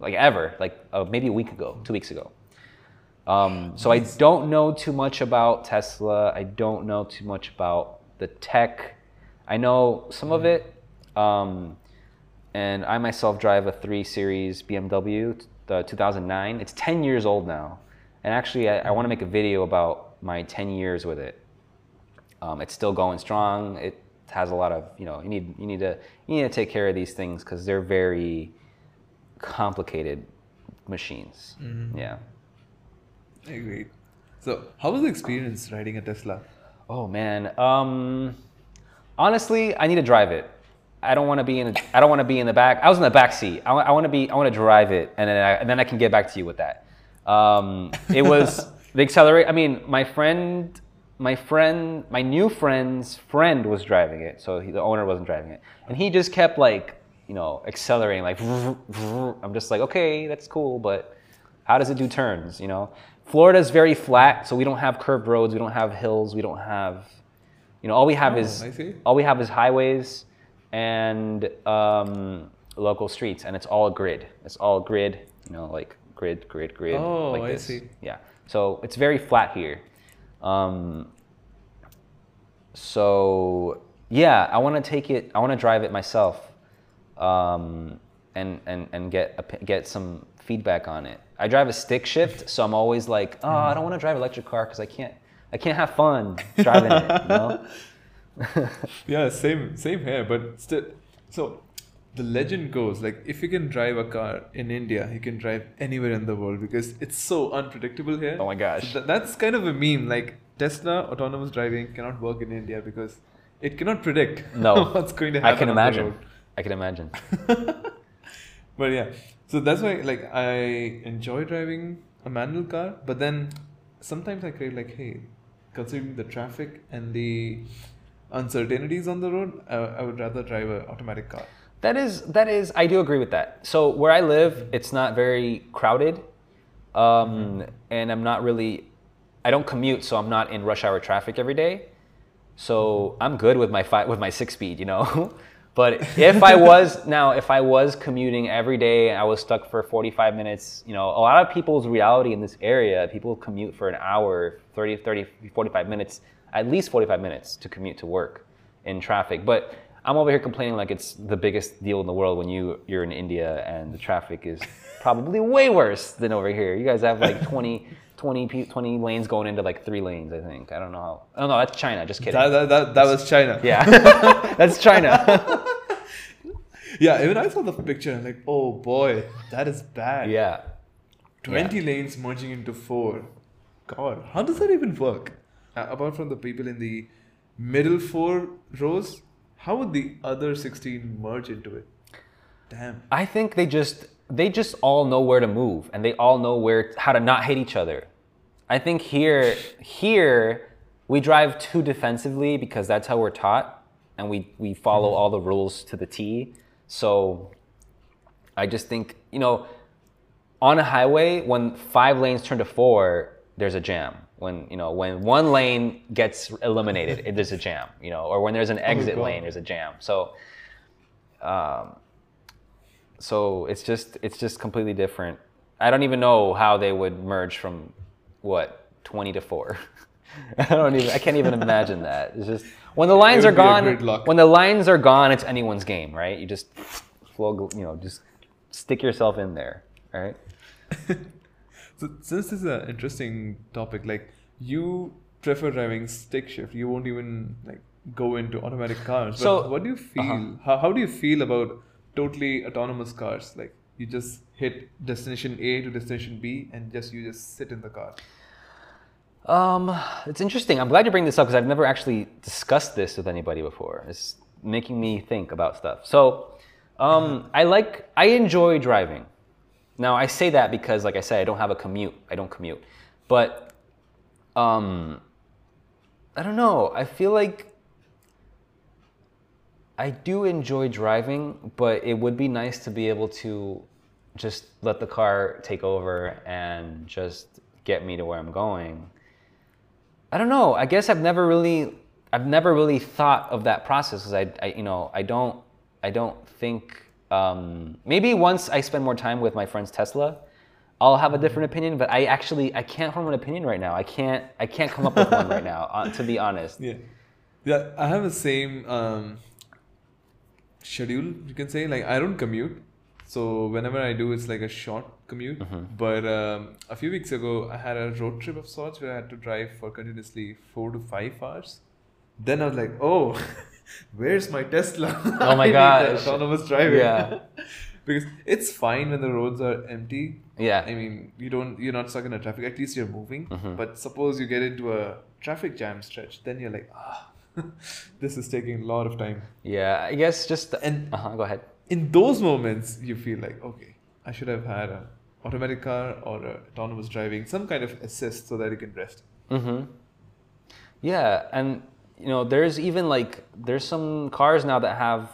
like ever, like uh, maybe a week ago, two weeks ago. Um, so I don't know too much about Tesla. I don't know too much about the tech. I know some of it, um, and I myself drive a 3 Series BMW, the 2009. It's 10 years old now, and actually I, I want to make a video about my 10 years with it. Um, it's still going strong. It has a lot of you know you need you need to you need to take care of these things because they're very complicated machines. Yeah. I agree. So, how was the experience riding a Tesla? Oh man. Um, honestly, I need to drive it. I don't want to be in. I don't want to be in the back. I was in the back seat. I, want to be. I want to drive it, and then I, and then I can get back to you with that. Um, it was the accelerate. I mean, my friend, my friend, my new friend's friend was driving it, so he, the owner wasn't driving it, and he just kept like, you know, accelerating like. I'm just like, okay, that's cool, but how does it do turns? You know, Florida is very flat, so we don't have curved roads, we don't have hills, we don't have, you know, all we have Oh, is I all we have is highways and um, local streets, and it's all grid. It's all grid, you know, like grid, grid, grid. Oh, like I this. see. Yeah, so it's very flat here. Um, so yeah, I want to take it. I want to drive it myself, um, and and and get a, get some feedback on it. I drive a stick shift, so I'm always like, oh, I don't want to drive an electric car because I can't I can't have fun driving it. You know. Yeah, same same here, but still. So, the legend goes like if you can drive a car in India, you can drive anywhere in the world because it's so unpredictable here. Oh my gosh. So th- that's kind of a meme. Like Tesla autonomous driving cannot work in India because it cannot predict No. what's going to happen. I can imagine. I can imagine. But yeah, so that's why like I enjoy driving a manual car, but then sometimes I crave like, hey, considering the traffic and the uncertainties on the road, I, I would rather drive an automatic car. That is that is I do agree with that. So where I live, it's not very crowded, um, and I'm not really. I don't commute, so I'm not in rush hour traffic every day. So I'm good with my with my six speed, you know. but if I was now, if I was commuting every day, I was stuck for 45 minutes. You know, a lot of people's reality in this area, people commute for an hour, 30, 30, 45 minutes, at least 45 minutes to commute to work in traffic. But I'm over here complaining like it's the biggest deal in the world when you you're in India and the traffic is probably way worse than over here. You guys have like 20, 20, 20 lanes going into like three lanes. I think. I don't know how. Oh no, that's China. Just kidding. That, that, that, that was China. yeah, that's China. Yeah, even I saw the picture and like, oh boy, that is bad. yeah. 20 lanes merging into four. God, how does that even work? Uh, apart from the people in the middle four rows, how would the other 16 merge into it? Damn. I think they just they just all know where to move and they all know where how to not hit each other. I think here here we drive too defensively because that's how we're taught and we we follow all the rules to the T. So I just think, you know, on a highway when five lanes turn to four, there's a jam. When, you know, when one lane gets eliminated, there's a jam, you know, or when there's an exit God. lane, there's a jam. So um, so it's just it's just completely different. I don't even know how they would merge from what 20 to 4. I don't even I can't even imagine that. It's just when the lines are would be a gone when the lines are gone it's anyone's game, right? You just flow, you know, just stick yourself in there, right? So since this is an interesting topic, like you prefer driving stick shift, you won't even like go into automatic cars. But So- what do you feel? uh-huh. How, how do you feel about totally autonomous cars? Like you just hit destination A to destination B and just you just sit in the car. Um, it's interesting. I'm glad you bring this up because I've never actually discussed this with anybody before. It's making me think about stuff. So, um, I like, I enjoy driving. Now, I say that because, like I said, I don't have a commute. I don't commute. But, um, I don't know. I feel like I do enjoy driving, but it would be nice to be able to just let the car take over and just get me to where I'm going. I don't know. I guess I've never really, I've never really thought of that process because I, I, you know, I don't, I don't think. Um, maybe once I spend more time with my friend's Tesla, I'll have a different opinion. But I actually, I can't form an opinion right now. I can't, I can't come up with one right now. Uh, to be honest. Yeah, yeah. I have the same um, schedule. You can say like I don't commute, so whenever I do, it's like a short commute. But um, a few weeks ago, I had a road trip of sorts where I had to drive for continuously four to five hours. Then I was like, oh, where's my Tesla? Oh my I need gosh. the autonomous driving. Yeah. because it's fine when the roads are empty. Yeah. I mean, you don't, you're not stuck in a traffic. At least you're moving. Mm-hmm. But suppose you get into a traffic jam stretch, then you're like, ah, this is taking a lot of time. Yeah. I guess just. And- uh-huh, go ahead. In those moments, you feel like, okay, I should have had a automatic car or a autonomous driving, some kind of assist so that you can rest. Mm-hmm. Yeah, and you know, there's even like there's some cars now that have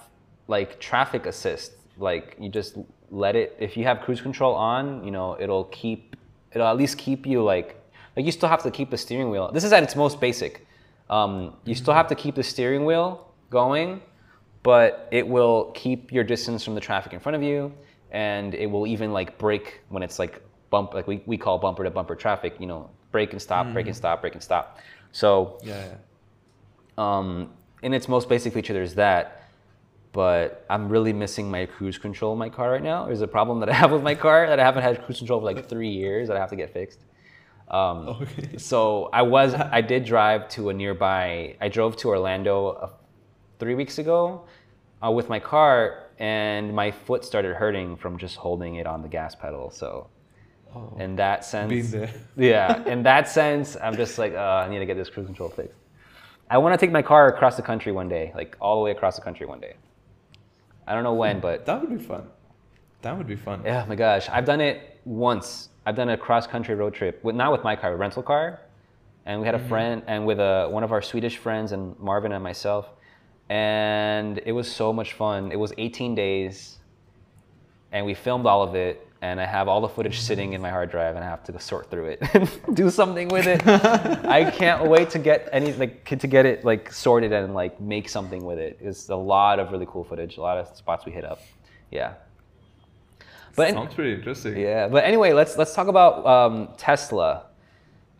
like traffic assist. Like you just let it if you have cruise control on, you know, it'll keep it'll at least keep you like like you still have to keep the steering wheel. This is at its most basic. Um, you still have to keep the steering wheel going, but it will keep your distance from the traffic in front of you, and it will even like brake when it's like bump like we, we call bumper to bumper traffic. You know, brake and stop, brake and stop, brake and stop. So Yeah, yeah. Um, in its most basic feature, there's that. But I'm really missing my cruise control in my car right now. There's a problem that I have with my car that I haven't had cruise control for like three years that I have to get fixed. Um, Okay. so I was, I did drive to a nearby. I drove to Orlando uh, three weeks ago, uh, with my car, and my foot started hurting from just holding it on the gas pedal. So, Oh, in that sense, yeah, in that sense, I'm just like, uh, I need to get this cruise control fixed. I want to take my car across the country one day, like all the way across the country one day. I don't know when, but That would be fun. That would be fun. yeah, oh my gosh, I've done it once. I've done a cross country road trip, with, not with my car, a rental car, and we had a mm-hmm. friend and with a, one of our Swedish friends and Marvin and myself, and it was so much fun. It was 18 days, and we filmed all of it, and I have all the footage sitting in my hard drive, and I have to sort through it and do something with it. I can't wait to get any like to get it like sorted and like make something with it. It's a lot of really cool footage, a lot of spots we hit up. Yeah. But Sounds pretty interesting. yeah, but anyway, let's let's talk about um, Tesla.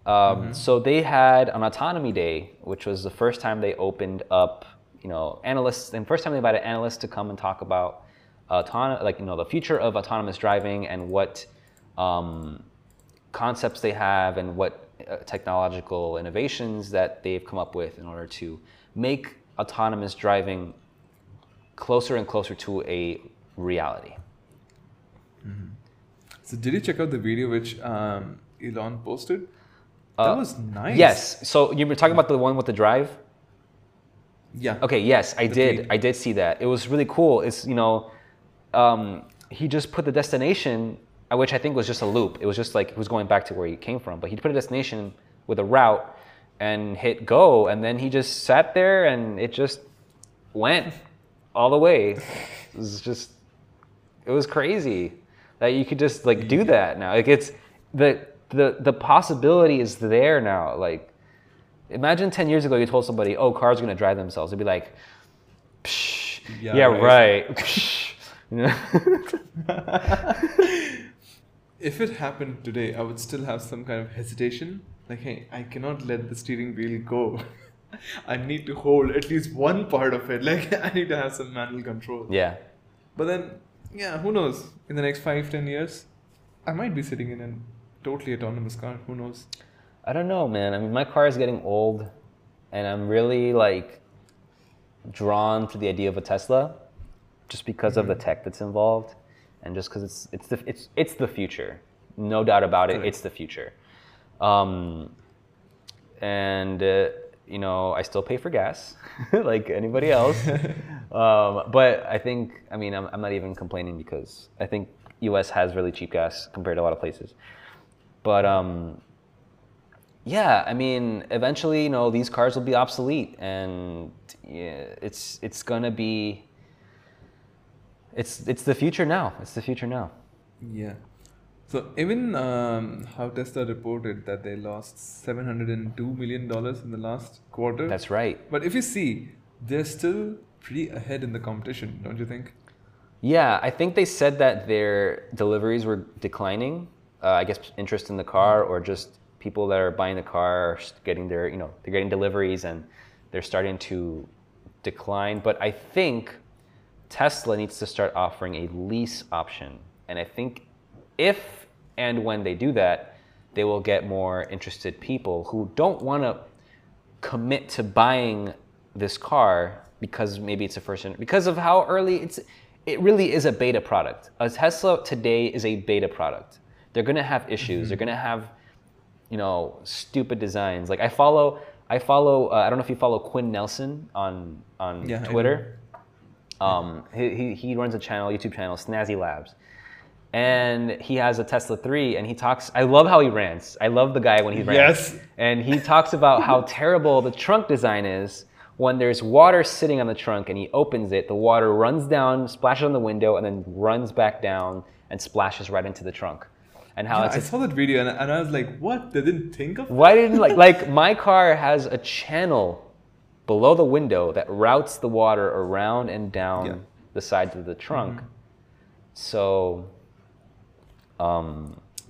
Um, So they had an autonomy day, which was the first time they opened up, you know, analysts, and first time they invited analysts to come and talk about autonomous, like you know, the future of autonomous driving and what um, concepts they have and what uh, technological innovations that they've come up with in order to make autonomous driving closer and closer to a reality. So did you check out the video which um, Elon posted? Uh, that was nice. Yes. So you were talking about the one with the drive. Yeah. Okay. Yes, I The did. I did see that. It was really cool. It's you know, um, he just put the destination, uh, which I think was just a loop. It was just like he was going back to where he came from, but he put a destination with a route and hit go, and then he just sat there and it just went all the way. It was just, it was crazy that you could just like do that now. Like it's the the the possibility is there now. Like imagine 10 years ago you told somebody, "Oh, cars are going to drive themselves." They'd be like, Psh, Yeah, "Yeah, right." right." You know? If it happened today, I would still have some kind of hesitation. Like, hey, I cannot let the steering wheel go. I need to hold at least one part of it. Like, I need to have some manual control. yeah. But then, yeah, who knows? In the next five, ten years, I might be sitting in a totally autonomous car. Who knows? I don't know, man. I mean, my car is getting old, and I'm really like drawn to the idea of a Tesla, just because of the tech that's involved, and just because it's it's the it's it's the future, no doubt about it. Correct. It's the future, um, and uh, you know I still pay for gas, like anybody else. um, but I think I mean I'm I'm not even complaining because I think U.S. has really cheap gas compared to a lot of places, but um, yeah, I mean, eventually, you know, these cars will be obsolete, and yeah, it's it's gonna be. It's it's the future now. It's the future now. Yeah. So even um, how Tesla reported that they lost seven hundred and two million dollars in the last quarter. That's right. But if you see, they're still pretty ahead in the competition, don't you think? Yeah, I think they said that their deliveries were declining. Uh, I guess interest in the car, or just people that are buying the car are getting their, you know, they're getting deliveries and they're starting to decline. But I think Tesla needs to start offering a lease option, and I think if and when they do that, they will get more interested people who don't want to commit to buying this car because maybe it's a first because of how early it's it really is a beta product. A Tesla today is a beta product. They're going to have issues. They're going to have you know stupid designs. Like I follow I follow uh, I don't know if you follow Quinn Nelson on on Yeah. Twitter. Um, he, he, he runs a channel, YouTube channel, Snazzy Labs. And he has a Tesla 3 and he talks, I love how he rants. I love the guy when he rants. Yes. And he talks about how terrible the trunk design is when there's water sitting on the trunk and he opens it, the water runs down, splashes on the window, and then runs back down and splashes right into the trunk. And how Yeah, it's I saw that video and, and I was like, what? They didn't think of why didn't like like my car has a channel below the window that routes the water around and down Yeah. the sides of the trunk. So um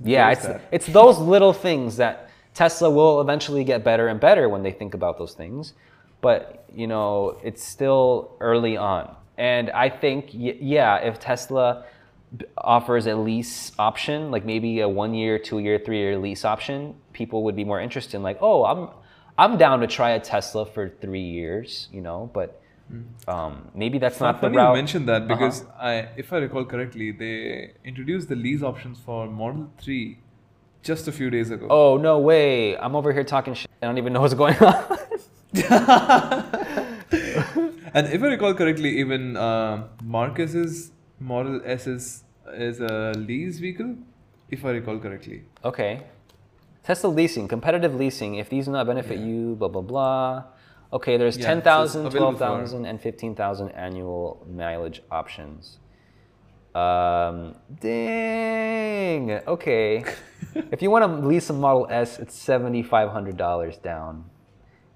yeah, it's that. it's those little things that Tesla will eventually get better and better when they think about those things. But, you know, it's still early on. And I think yeah, if Tesla offers a lease option, like maybe a one year, two year, three year lease option, people would be more interested in like, oh, I'm I'm down to try a Tesla for three years, you know, but Um, maybe that's It's not not the funny route. you mentioned that Uh-huh. because I, if I recall correctly, they introduced the lease options for Model 3 just a few days ago. Oh no way! I'm over here talking shit. I don't even know what's going on. And if I recall correctly, even uh, Marcus's Model S is, is a lease vehicle, if I recall correctly. okay. Tesla leasing, competitive leasing. If these do not benefit Yeah. you, blah blah blah. Okay, there's Yeah, 10,000, available 12,000, and 15,000 annual mileage options. Um, dang. Okay. if you want to lease a Model S, it's $7,500 down.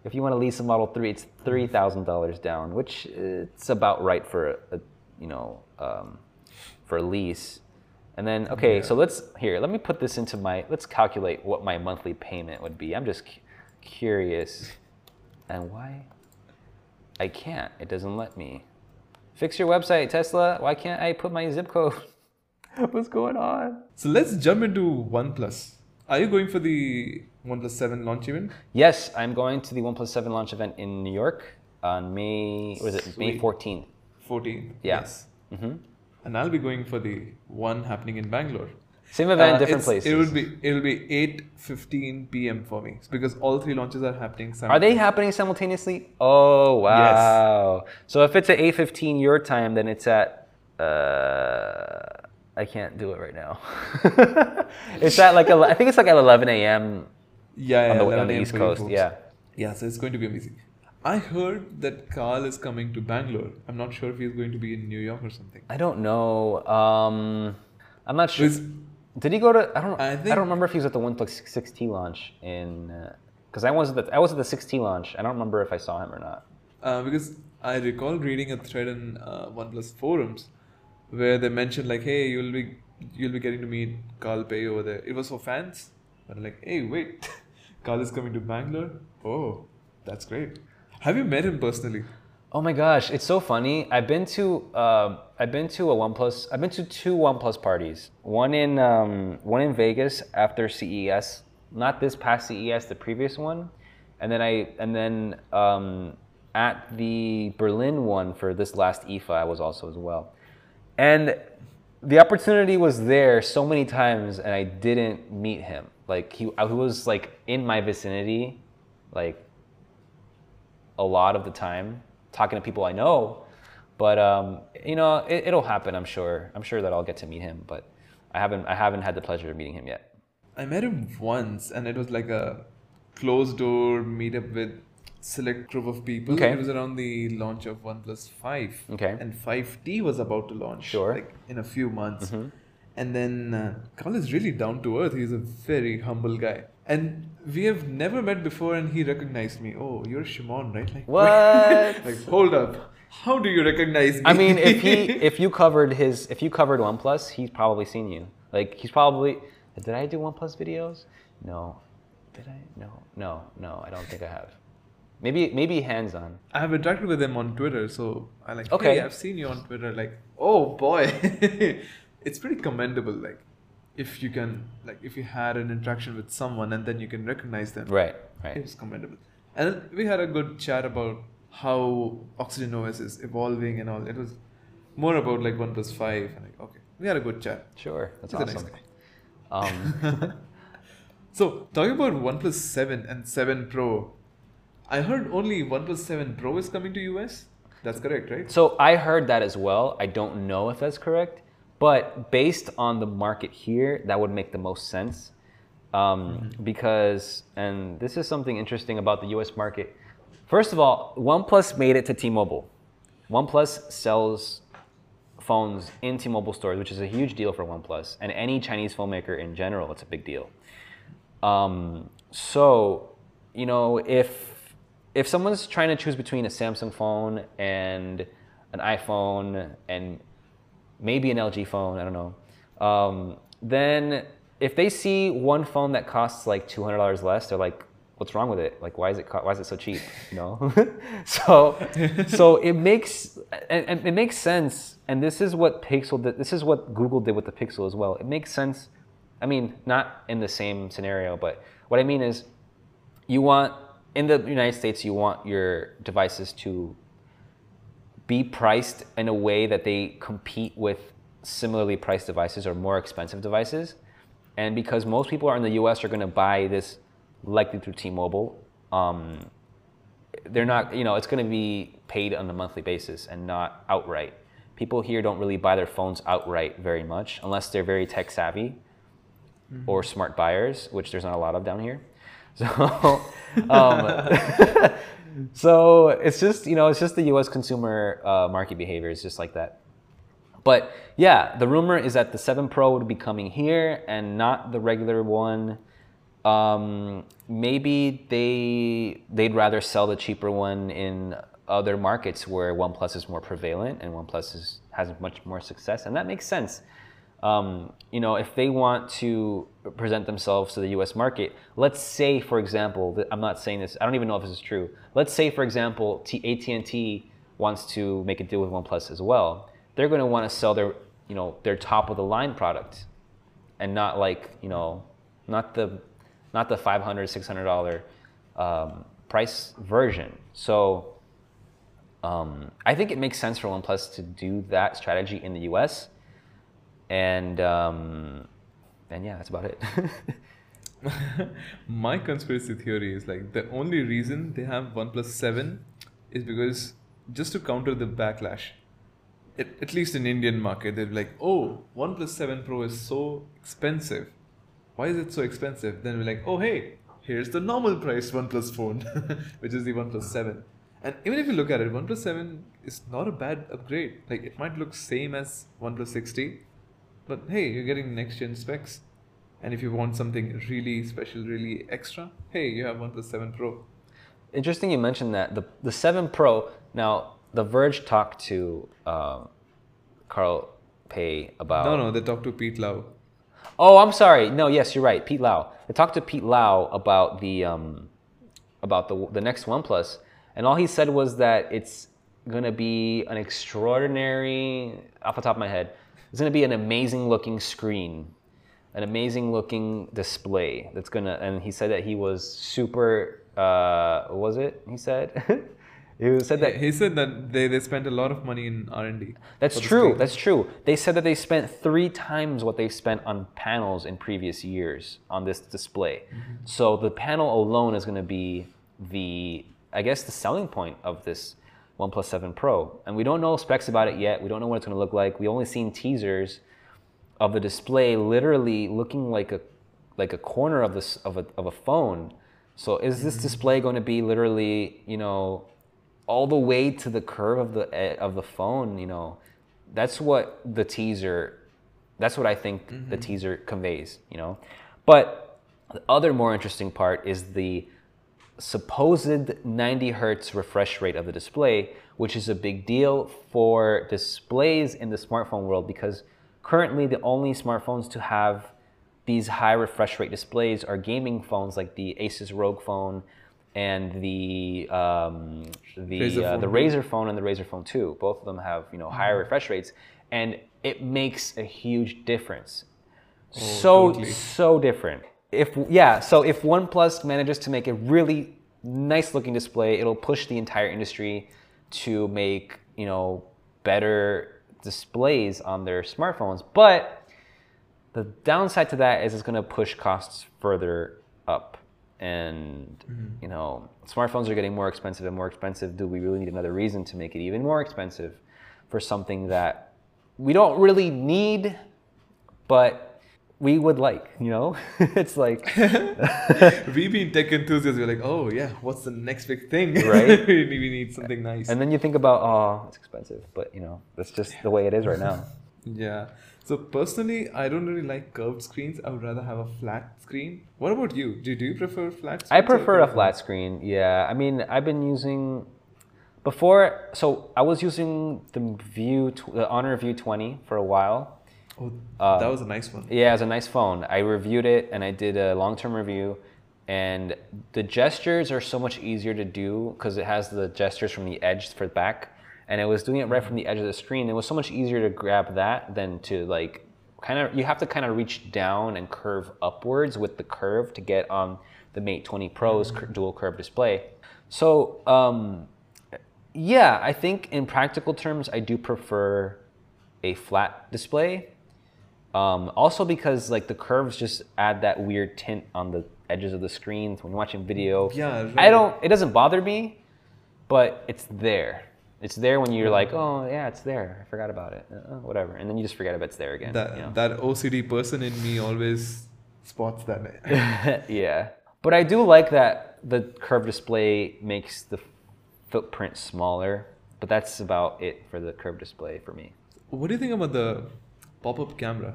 If you want to lease a Model 3, it's $3,000 down, which it's about right for a, a you know, um, for a lease. And then, okay, Yeah. so let's, here, let me put this into my, let's calculate what my monthly payment would be. I'm just cu- curious. And why? I can't. It doesn't let me. Fix your website, Tesla. Why can't I put my zip code? What's going on? So let's jump into OnePlus. Are you going for the OnePlus 7 launch event? Yes, I'm going to the OnePlus 7 launch event in New York on May, was it May Sweet. 14th? 14. Yeah. Yes. hmm And I'll be going for the one happening in Bangalore. Same event, Uh, different places. It will be it will be 8:15 p.m. for me because all three launches are happening. Are they happening simultaneously? Oh wow! So if it's at 8:15 your time, then it's at uh, I can't do it right now. it's at like I think it's like at 11 a.m. Yeah, yeah, on the, 11 on the East Coast. Yeah. Yeah, so it's going to be amazing. I heard that Carl is coming to Bangalore. I'm not sure if he's going to be in New York or something. I don't know. Um, I'm not sure. Was- Did he go to? I don't. I think, I, don't remember if he was at the OnePlus 6T launch in. Because I was at the I was at the 6T launch. I don't remember if I saw him or not. Uh, because I recall reading a thread in uh, OnePlus forums where they mentioned like, "Hey, you'll be you'll be getting to meet Carl Pei over there." It was for fans, but I'm like, "Hey, wait, Carl is coming to Bangalore. Oh, that's great. Have you met him personally?" Oh my gosh, it's so funny. I've been to um, I've been to a OnePlus. I've been to two OnePlus parties. One in um, one in Vegas after CES, not this past CES, the previous one, and then I and then um, at the Berlin one for this last IFA, I was also as well, and the opportunity was there so many times, and I didn't meet him. Like he, he was like in my vicinity, like a lot of the time talking to people I know. But um, you know, it, it'll happen. I'm sure. I'm sure that I'll get to meet him. But I haven't. I haven't had the pleasure of meeting him yet. I met him once, and it was like a closed door meetup with select group of people. Okay. It was around the launch of OnePlus Five. Okay. And 5T was about to launch. Sure. Mm-hmm. Like in a few months. And then uh, Carl is really down to earth. He's a very humble guy. And we have never met before, and he recognized me. Oh, you're Shimon, right? Like What? like hold up. How do you recognize me? I mean, if he, if you covered his, if you covered OnePlus, he's probably seen you. Like he's probably. Did I do OnePlus videos? No. Did I? No. No. No. I don't think I have. Maybe maybe hands on. I have interacted with him on Twitter, so I like. Okay. Hey, I've seen you on Twitter. Like, oh boy, it's pretty commendable. Like, if you can, like, if you had an interaction with someone and then you can recognize them, Right. it Right. was commendable. And we had a good chat about how Oxygen OS is evolving and all. It was more about like one plus five. And like, okay, we had a good chat. Sure. That's He's awesome. Um, So talking about OnePlus 7 and 7 Pro, I heard only OnePlus 7 Pro is coming to US. That's correct, right? So I heard that as well. I don't know if that's correct, but based on the market here, that would make the most sense. Um, Because, and this is something interesting about the US market. First of all, OnePlus made it to T Mobile. OnePlus sells phones in T Mobile stores, which is a huge deal for OnePlus. And any Chinese phone maker in general, it's a big deal. Um, so, you know, if if someone's trying to choose between a Samsung phone and an iPhone and maybe an LG phone, I don't know, um, then if they see one phone that costs like two hundred dollars less, they're like, "What's wrong with it? Like, why is it co- why is it so cheap?" You know, so so it makes and, and it makes sense. And this is what Pixel did. This is what Google did with the Pixel as well. It makes sense. I mean, not in the same scenario, but what I mean is, you want in the United States, you want your devices to be priced in a way that they compete with similarly priced devices or more expensive devices. And because most people are in the US are going to buy this likely through T-Mobile, um, they're not, you know, it's going to be paid on a monthly basis and not outright. People here don't really buy their phones outright very much unless they're very tech savvy mm-hmm. or smart buyers, which there's not a lot of down here. So, um, so it's just you know it's just the U.S. consumer uh, market behavior is just like that. But yeah, the rumor is that the 7 Pro would be coming here and not the regular one. Um, maybe they they'd rather sell the cheaper one in other markets where OnePlus is more prevalent and OnePlus is, has much more success, and that makes sense. Um, you know, if they want to present themselves to the U.S. market, let's say, for example, I'm not saying this. I don't even know if this is true. Let's say, for example, AT&T wants to make a deal with OnePlus as well. They're going to want to sell their, you know, their top of the line product, and not like, you know, not the, not the 500 600 dollar um, price version. So. Um, I think it makes sense for OnePlus to do that strategy in the U.S and um, and yeah, that's about it. My conspiracy theory is like the only reason they have OnePlus Seven is because just to counter the backlash. It, at least in Indian market, they're like, oh, OnePlus 7 Pro is so expensive. Why is it so expensive? Then we're like, oh, hey, here's the normal price OnePlus phone, which is the OnePlus 7. And even if you look at it, OnePlus 7 is not a bad upgrade. Like it might look same as OnePlus 6T, but hey, you're getting next gen specs. And if you want something really special, really extra, hey, you have OnePlus 7 Pro. Interesting you mentioned that. The, the 7 Pro, now, The Verge talked to uh, Carl Pei about. No, no, they talked to Pete Lau. Oh, I'm sorry. No, yes, you're right. Pete Lau. They talked to Pete Lau about the um, about the the next OnePlus, and all he said was that it's gonna be an extraordinary, off the top of my head, it's going to be an amazing looking screen, an amazing looking display. That's going to, and he said that he was super, uh, what was it? He said? he said that he said that they, they spent a lot of money in r&d that's true that's true they said that they spent three times what they spent on panels in previous years on this display mm-hmm. so the panel alone is going to be the i guess the selling point of this OnePlus 7 Pro. And we don't know specs about it yet. We don't know what it's going to look like. We only seen teasers of the display literally looking like a like a corner of this of a of a phone. So is this mm-hmm. display going to be literally, you know, all the way to the curve of the of the phone, you know? That's what the teaser that's what I think mm-hmm. the teaser conveys, you know. But the other more interesting part is the supposed 90 hertz refresh rate of the display, which is a big deal for displays in the smartphone world because currently the only smartphones to have these high refresh rate displays are gaming phones like the Asus ROG phone and the um, the Razer, uh, the Razer phone and the Razer phone 2. Both of them have you know higher mm-hmm. refresh rates, and it makes a huge difference. Oh, so totally. so different if yeah, so if OnePlus manages to make a really nice looking display, it'll push the entire industry to make you know better displays on their smartphones. But the downside to that is it's going to push costs further up. And mm-hmm. you know, smartphones are getting more expensive and more expensive. Do we really need another reason to make it even more expensive for something that we don't really need, but we would like, you know? it's like we being tech enthusiasts, we're like, oh yeah, what's the next big thing? Right? we need something nice. And then you think about, oh, it's expensive, but you know, that's just the way it is right now. yeah. So personally, I don't really like curved screens. I would rather have a flat screen. What about you? Do, do you prefer flat? Screens? I prefer a flat screen. Yeah. I mean, I've been using before. So I was using the View, the Honor View 20 for a while Oh, um, that was a nice one. Yeah, it was a nice phone. I reviewed it and I did a long term review. And the gestures are so much easier to do because it has the gestures from the edge for the back. And it was doing it right from the edge of the screen. It was so much easier to grab that than to like kind of, you have to kind of reach down and curve upwards with the curve to get on the Mate 20 Pro's mm-hmm. dual curve display. So, um, Yeah, I think in practical terms, I do prefer a flat display. Um, also because like the curves just add that weird tint on the edges of the screen when you're watching video. Yeah, I don't. It doesn't bother me, but it's there. It's there when you're like, oh yeah, it's there. I forgot about it. Uh, whatever, and then you just forget about it's there again. That you know? that OCD person in me always spots that. yeah. But I do like that the curved display makes the footprint smaller. But that's about it for the curved display for me. what do you think about the pop-up camera?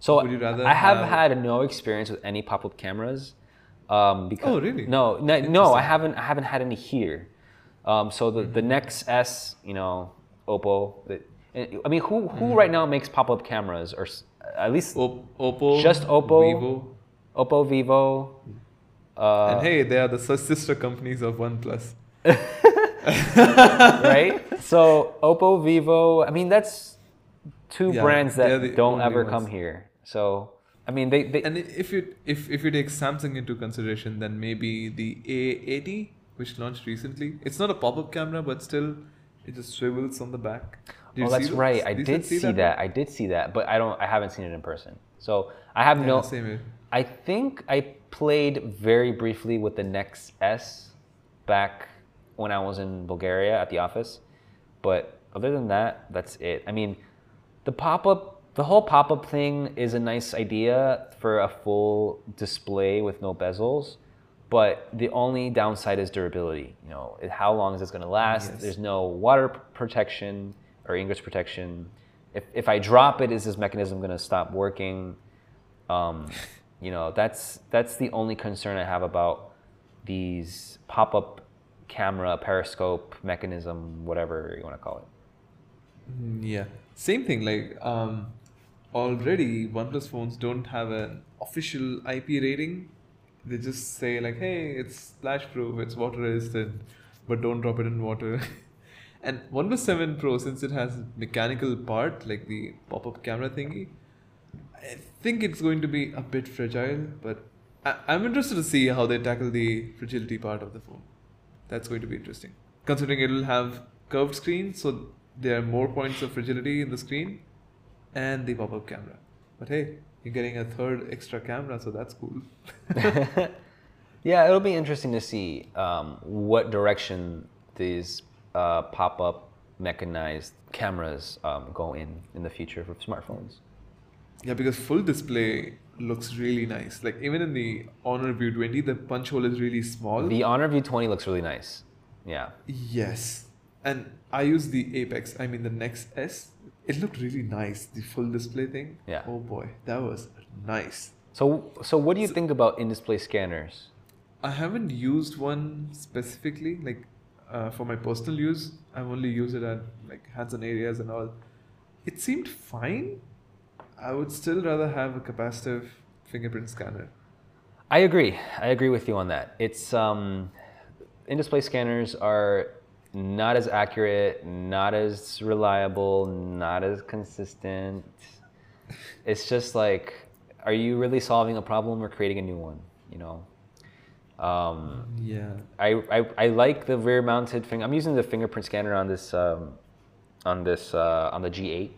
So Would you rather I have have- had no experience with any pop-up cameras. Um, because Oh, really? No, no, no, I haven't. I haven't had any here. Um, so the the Nex S, you know, Oppo. The, I mean, who who Mm-hmm. right now makes pop-up cameras, or at least Op- Oppo, Just Oppo. Vivo, Oppo, Vivo. Uh, and hey, they are the sister companies of OnePlus. right? So Oppo, Vivo. I mean, that's two Yeah, brands that the don't ever ones. come here. So I mean, they, they And if you if if you take Samsung into consideration, then maybe the A80, which launched recently, it's not a pop-up camera, but still, it just swivels on the back. Did oh, that's those? right. I you did see that. I did see that, but I don't. I haven't seen it in person. So I have Yeah, no. same here. I think I played very briefly with the Nex S back when I was in Bulgaria at the office, but other than that, that's it. I mean, the pop up, the whole pop up thing is a nice idea for a full display with no bezels, but the only downside is durability. You know, how long is this going to last? Yes. There's no water protection or ingress protection. If, if I drop it, is this mechanism going to stop working? Um, you know, that's that's the only concern I have about these pop-up camera, periscope mechanism, whatever you want to call it. Mm, Yeah, same thing. Like um, already OnePlus phones don't have an official IP rating. They just say like, "Hey, it's splash proof, it's water resistant, but don't drop it in water." and OnePlus Seven Pro, since it has mechanical part like the pop-up camera thingy, I think it's going to be a bit fragile. But I- I'm interested to see how they tackle the fragility part of the phone. That's going to be interesting. Considering it'll have curved screen, so there are more points of fragility in the screen and the pop-up camera. But hey, you're getting a third extra camera, so that's cool. yeah, it'll be interesting to see um, what direction these uh, pop-up mechanized cameras um, go in in the future for smartphones. yeah, because full display looks really nice. Like even in the Honor View 20, the punch hole is really small. The Honor View 20 looks really nice. Yeah. yes. And I use the Apex, I mean the Nex S. It looked really nice, the full display thing. Yeah. Oh boy, that was nice. So, so what do you think about in-display scanners? I haven't used one specifically, like uh, for my personal use. I've only used it at like hands-on areas and all. It seemed fine. I would still rather have a capacitive fingerprint scanner. I agree. I agree with you on that. It's um, in-display scanners are not as accurate, not as reliable, not as consistent. It's just like, are you really solving a problem or creating a new one? You know. Um, Yeah. I, I, I like the rear mounted thing. I'm using the fingerprint scanner on this um, on this uh, on the G8,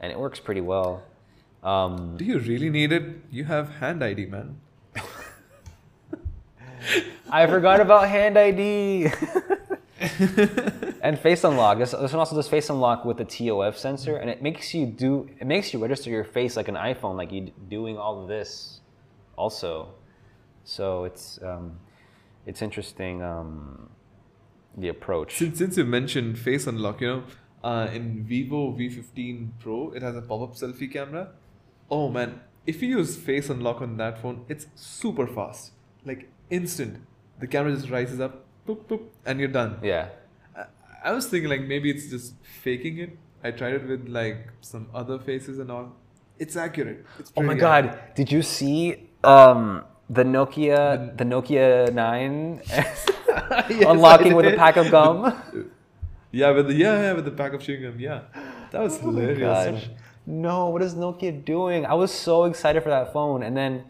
and it works pretty well. Um, Do you really need it? You have hand ID, man. I forgot about Hand ID and Face Unlock. This, this one also does Face Unlock with the TOF sensor, and it makes you do it makes you register your face like an iPhone, like you doing all of this, also. So it's um, it's interesting um, the approach. Since since you mentioned face unlock, you know, uh, in Vivo V15 Pro, it has a pop-up selfie camera. Oh man, if you use face unlock on that phone, it's super fast, like instant. The camera just rises up, boop boop, and you're done. Yeah. I, I was thinking like maybe it's just faking it. I tried it with like some other faces and all. It's accurate. It's Oh my pretty God! Did you see um, the Nokia the Nokia Nine Yes, unlocking with a pack of gum? Yeah, with the yeah, yeah with the pack of chewing gum. Yeah, that was Oh hilarious. No, what is Nokia doing? I was so excited for that phone, and then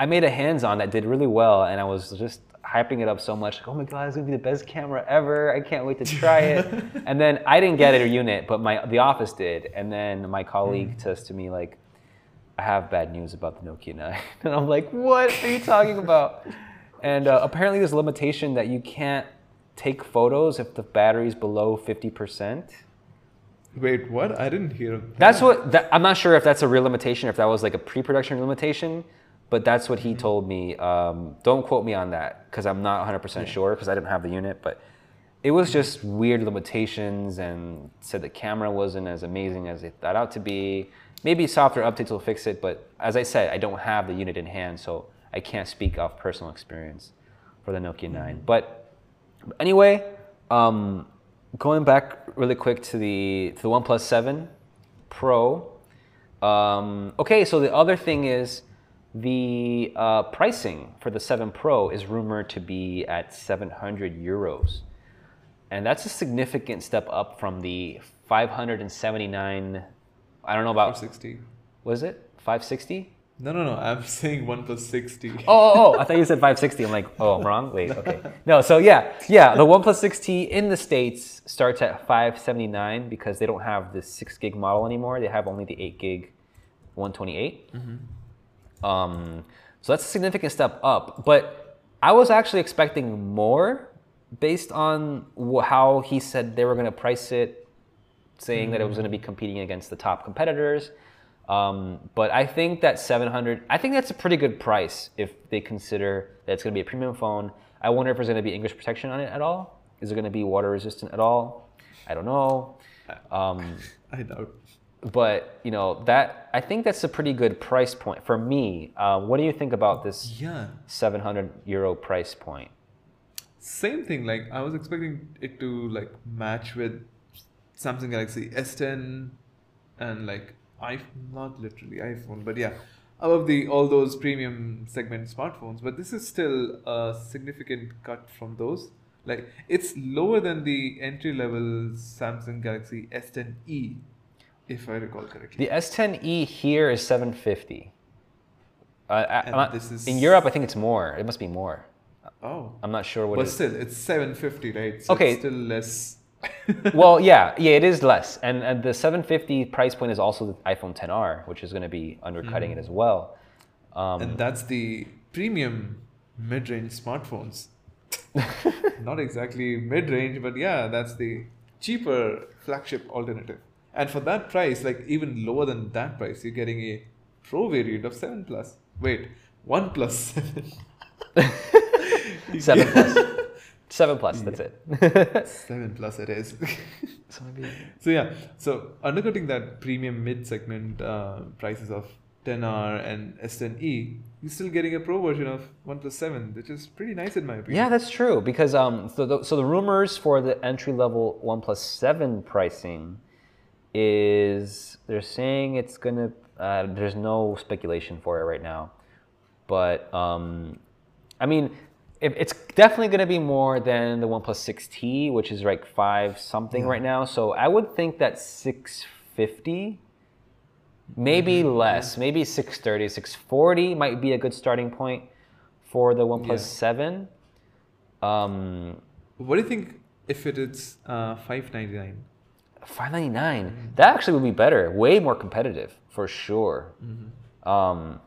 I made a hands-on that did really well, and I was just hyping it up so much. Like, oh my god, it's gonna be the best camera ever! I can't wait to try it. and then I didn't get it a unit, but my the office did. And then my colleague says to me like, I have bad news about the Nokia 9. And I'm like, what are you talking about? And uh, apparently there's a limitation that you can't take photos if the battery's below 50%. Wait, what? I didn't hear. That. That's what that, I'm not sure if that's a real limitation, if that was like a pre-production limitation, but that's what he told me. Um, don't quote me on that because I'm not 100% sure because I didn't have the unit, but it was just weird limitations and said the camera wasn't as amazing as it thought out to be. Maybe software updates will fix it, but as I said, I don't have the unit in hand, so I can't speak off personal experience for the Nokia 9. But anyway, um, going back really quick to the to the OnePlus 7 Pro. Um, okay, so the other thing is the uh, pricing for the 7 Pro is rumored to be at 700 euros, and that's a significant step up from the 579. I don't know about 460. was it 560? No, no, no. I'm saying one plus sixty. Oh, oh, oh, I thought you said 560. I'm like, oh, I'm wrong. Wait, okay. No, so yeah, yeah, the OnePlus 6T in the States starts at 579 because they don't have the 6 gig model anymore. They have only the 8 gig 128. Um, so that's a significant step up. But I was actually expecting more based on how he said they were going to price it, saying that it was going to be competing against the top competitors. Um, but I think that 700, I think that's a pretty good price if they consider that it's going to be a premium phone. I wonder if there's going to be ingress protection on it at all. Is it going to be water resistant at all? I don't know. Um, I doubt. But you know that I think that's a pretty good price point for me. Uh, what do you think about this Yeah. 700 euro price point? Same thing. Like I was expecting it to like match with Samsung Galaxy S10 and like iPhone, not literally iPhone, but yeah, above the all those premium segment smartphones. But this is still a significant cut from those. Like it's lower than the entry level Samsung Galaxy S10e, if I recall correctly. The S10e here is 750. Uh, And I'm not- this is- in Europe, I think it's more. It must be more. oh, I'm not sure what it is. but it still, it's 750, right? So Okay. it's still less. well, yeah, yeah, it is less, and, and the 750 price point is also the iPhone 10R, which is going to be undercutting it as well. Um, and that's the premium mid-range smartphones not exactly mid-range but yeah that's the cheaper flagship alternative and for that price like even lower than that price you're getting a pro variant of 7 plus. Wait 1 plus 7 seven plus, seven plus. That's it. 7 plus it is. So maybe so yeah. So undercutting that premium mid segment uh, prices of 10r and s10e you're still getting a pro version of 1 plus 7 which is pretty nice in my opinion. Yeah, that's true because um, so the, so the rumors for the entry level OnePlus Seven pricing is they're saying it's gonna. Uh, there's no speculation for it right now, but um, I mean, it, it's definitely gonna be more than the OnePlus 6T, which is like five something right now. So I would think that 650 maybe less maybe 630 640 might be a good starting point for the oneplus Yeah. 7 um, What do you think if it is uh, 599? 599 that actually would be better way more competitive for sure um,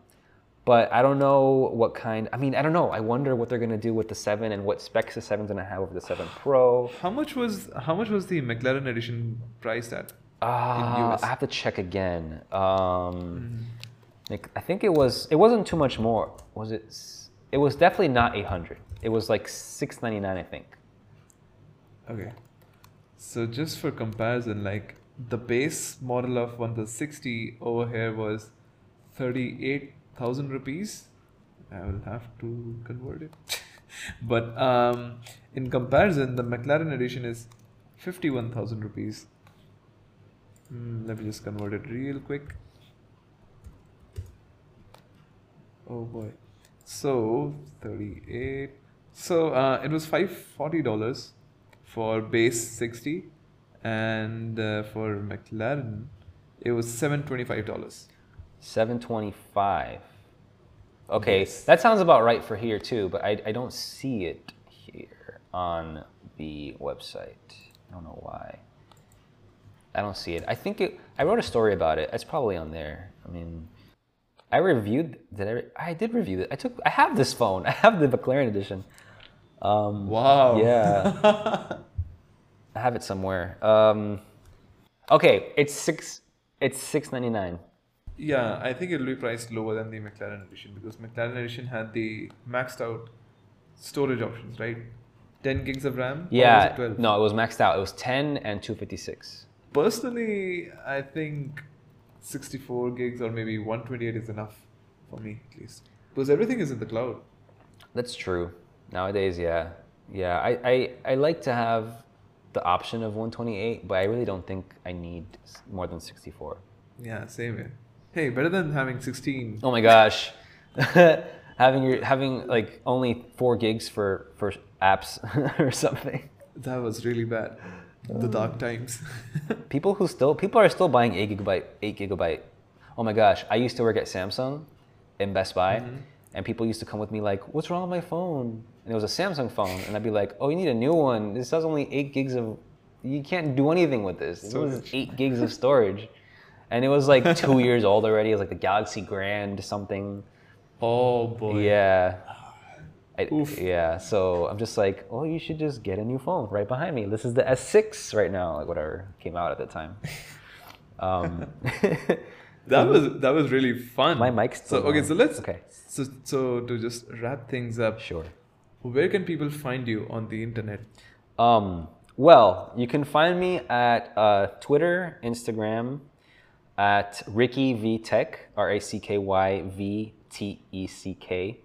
but i don't know what kind i mean i don't know i wonder what they're going to do with the 7 and what specs the 7's going to have over the 7 pro How much was how much was the McLaren edition priced at? Uh, I have to check again. Um, like, I think it was. It wasn't too much more. Was it? It was definitely not 800. It was like 699, I think. Okay. So just for comparison, like the base model of OnePlus 6T over here was 38,000 rupees. I will have to convert it. but um, in comparison, the McLaren edition is 51,000 rupees. Hmm, let me just convert it real quick. Oh boy. So 38. So uh, it was $540 for base 6T and uh, for McLaren it was $725. 725. Okay, Yes. that sounds about right for here too, but I, I don't see it here on the website. I don't know why. I don't see it. I think it. I wrote a story about it. It's probably on there. I mean, I reviewed. Did I? I did review it. I took. I have this phone. I have the McLaren edition. Um, Wow. Yeah. I have it somewhere. Um, okay, it's six. It's six ninety nine. Yeah, I think it'll be priced lower than the McLaren edition because McLaren edition had the maxed out storage options, right? 10 gigs of RAM? Yeah. it 12? No, it was maxed out. It was ten and two fifty six. Personally, I think 64 gigs or maybe 128 is enough for me at least. Because everything is in the cloud. That's true. Nowadays, yeah, yeah. I, I I like to have the option of one twenty eight, but I really don't think I need more than sixty four. Yeah, same here. Hey, better than having 16. Oh my gosh, having your having like only four gigs for for apps or something. That was really bad. The dark times. People who still people are still buying eight gigabyte eight gigabyte. Oh my gosh, I used to work at Samsung in Best Buy, mm-hmm. and people used to come with me like, "What's wrong with my phone?" And it was a Samsung phone, and I'd be like, "Oh, you need a new one. This has only eight gigs of. You can't do anything with this. This was Storage. eight gigs of storage." And it was like two years old already. It was like the Galaxy Grand something. oh boy. Yeah. I, Oof. yeah, so I'm just like, oh, you should just get a new phone right behind me. This is the S6 right now, like whatever came out at the time. Um, That was that was really fun. My mic's So okay, on. so let's Okay. So so to just wrap things up, sure. Where can people find you on the internet? Um, well, you can find me at uh, Twitter, Instagram, at Ricky V Tech, R A C K Y V T E C K.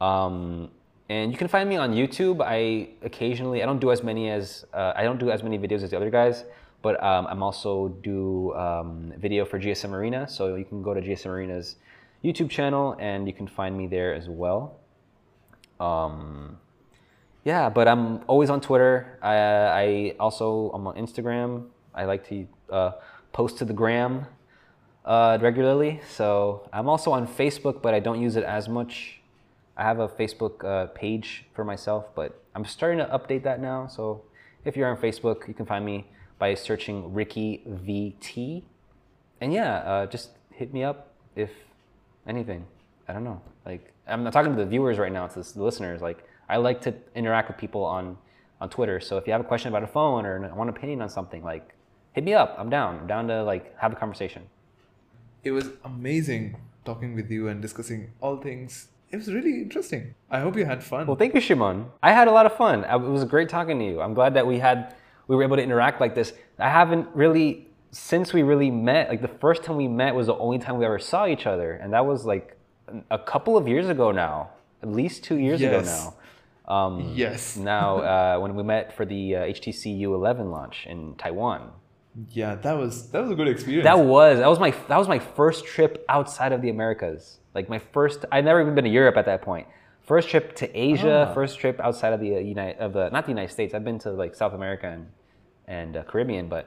Um, and you can find me on YouTube. I occasionally, I don't do as many as, uh, I don't do as many videos as the other guys, but um, I'm also do um, video for GSMArena. So you can go to GSMArena's YouTube channel and you can find me there as well. Um, yeah, but I'm always on Twitter. I, I also I'm on Instagram. I like to uh, post to the gram uh, regularly. So I'm also on Facebook, but I don't use it as much. I have a Facebook uh, page for myself, but I'm starting to update that now. So if you're on Facebook, you can find me by searching Ricky VT. And yeah, uh, just hit me up if anything. I don't know. Like I'm not talking to the viewers right now, it's the listeners. Like I like to interact with people on on Twitter. So if you have a question about a phone or I want an opinion on something, like hit me up. I'm down. I'm down to like have a conversation. It was amazing talking with you and discussing all things. It was really interesting. I hope you had fun. Well, thank you, Shimon. I had a lot of fun. It was great talking to you. I'm glad that we had we were able to interact like this. I haven't really since we really met. Like the first time we met was the only time we ever saw each other, and that was like a couple of years ago now. At least two years ago now. Um, yes. now, uh, when we met for the uh, HTC U11 launch in Taiwan, Yeah, that was that was a good experience. that was that was my that was my first trip outside of the Americas. Like my first, I'd never even been to Europe at that point. First trip to Asia, Ah. first trip outside of the uh, United of the not the United States. I've been to like South America and and uh, Caribbean, but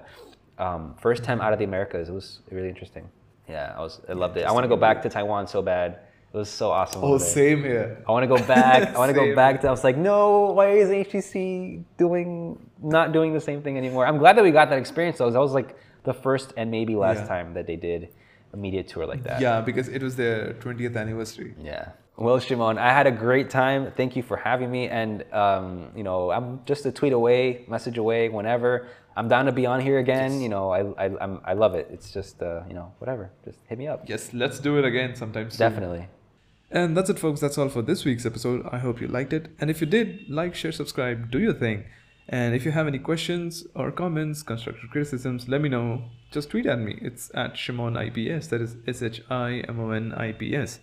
um, first time out of the Americas. It was really interesting. Yeah, I was I loved it. I want to go back to Taiwan so bad. It was so awesome. oh, same here. I want to go back. I want to go back to. I was like, no, why is HTC doing not doing the same thing anymore? I'm glad that we got that experience though. That was like the first and maybe last Yeah. time that they did a media tour like that. Yeah, because it was their 20th anniversary. Yeah. Well, Shimon, I had a great time. Thank you for having me. And um, you know, I'm just a tweet away, message away, whenever. I'm down to be on here again. You know, I I I'm, I love it. It's just uh, you know, whatever. Just hit me up. Yes, let's do it again sometime soon. Definitely. And that's it, folks. That's all for this week's episode. I hope you liked it. And if you did, like, share, subscribe, do your thing. And if you have any questions or comments, constructive criticisms, let me know. Just tweet at me. It's at Shimon IPS. That is S H I M O N I P S.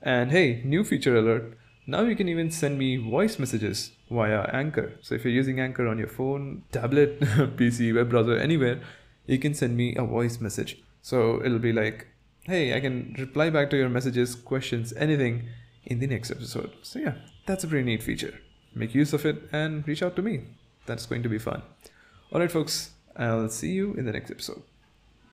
And hey, new feature alert. Now you can even send me voice messages via Anchor. So if you're using Anchor on your phone, tablet, PC, web browser, anywhere, you can send me a voice message. So it'll be like, hey, I can reply back to your messages, questions, anything in the next episode. So yeah, that's a pretty neat feature. Make use of it and reach out to me. That's going to be fun. All right, folks, I'll see you in the next episode.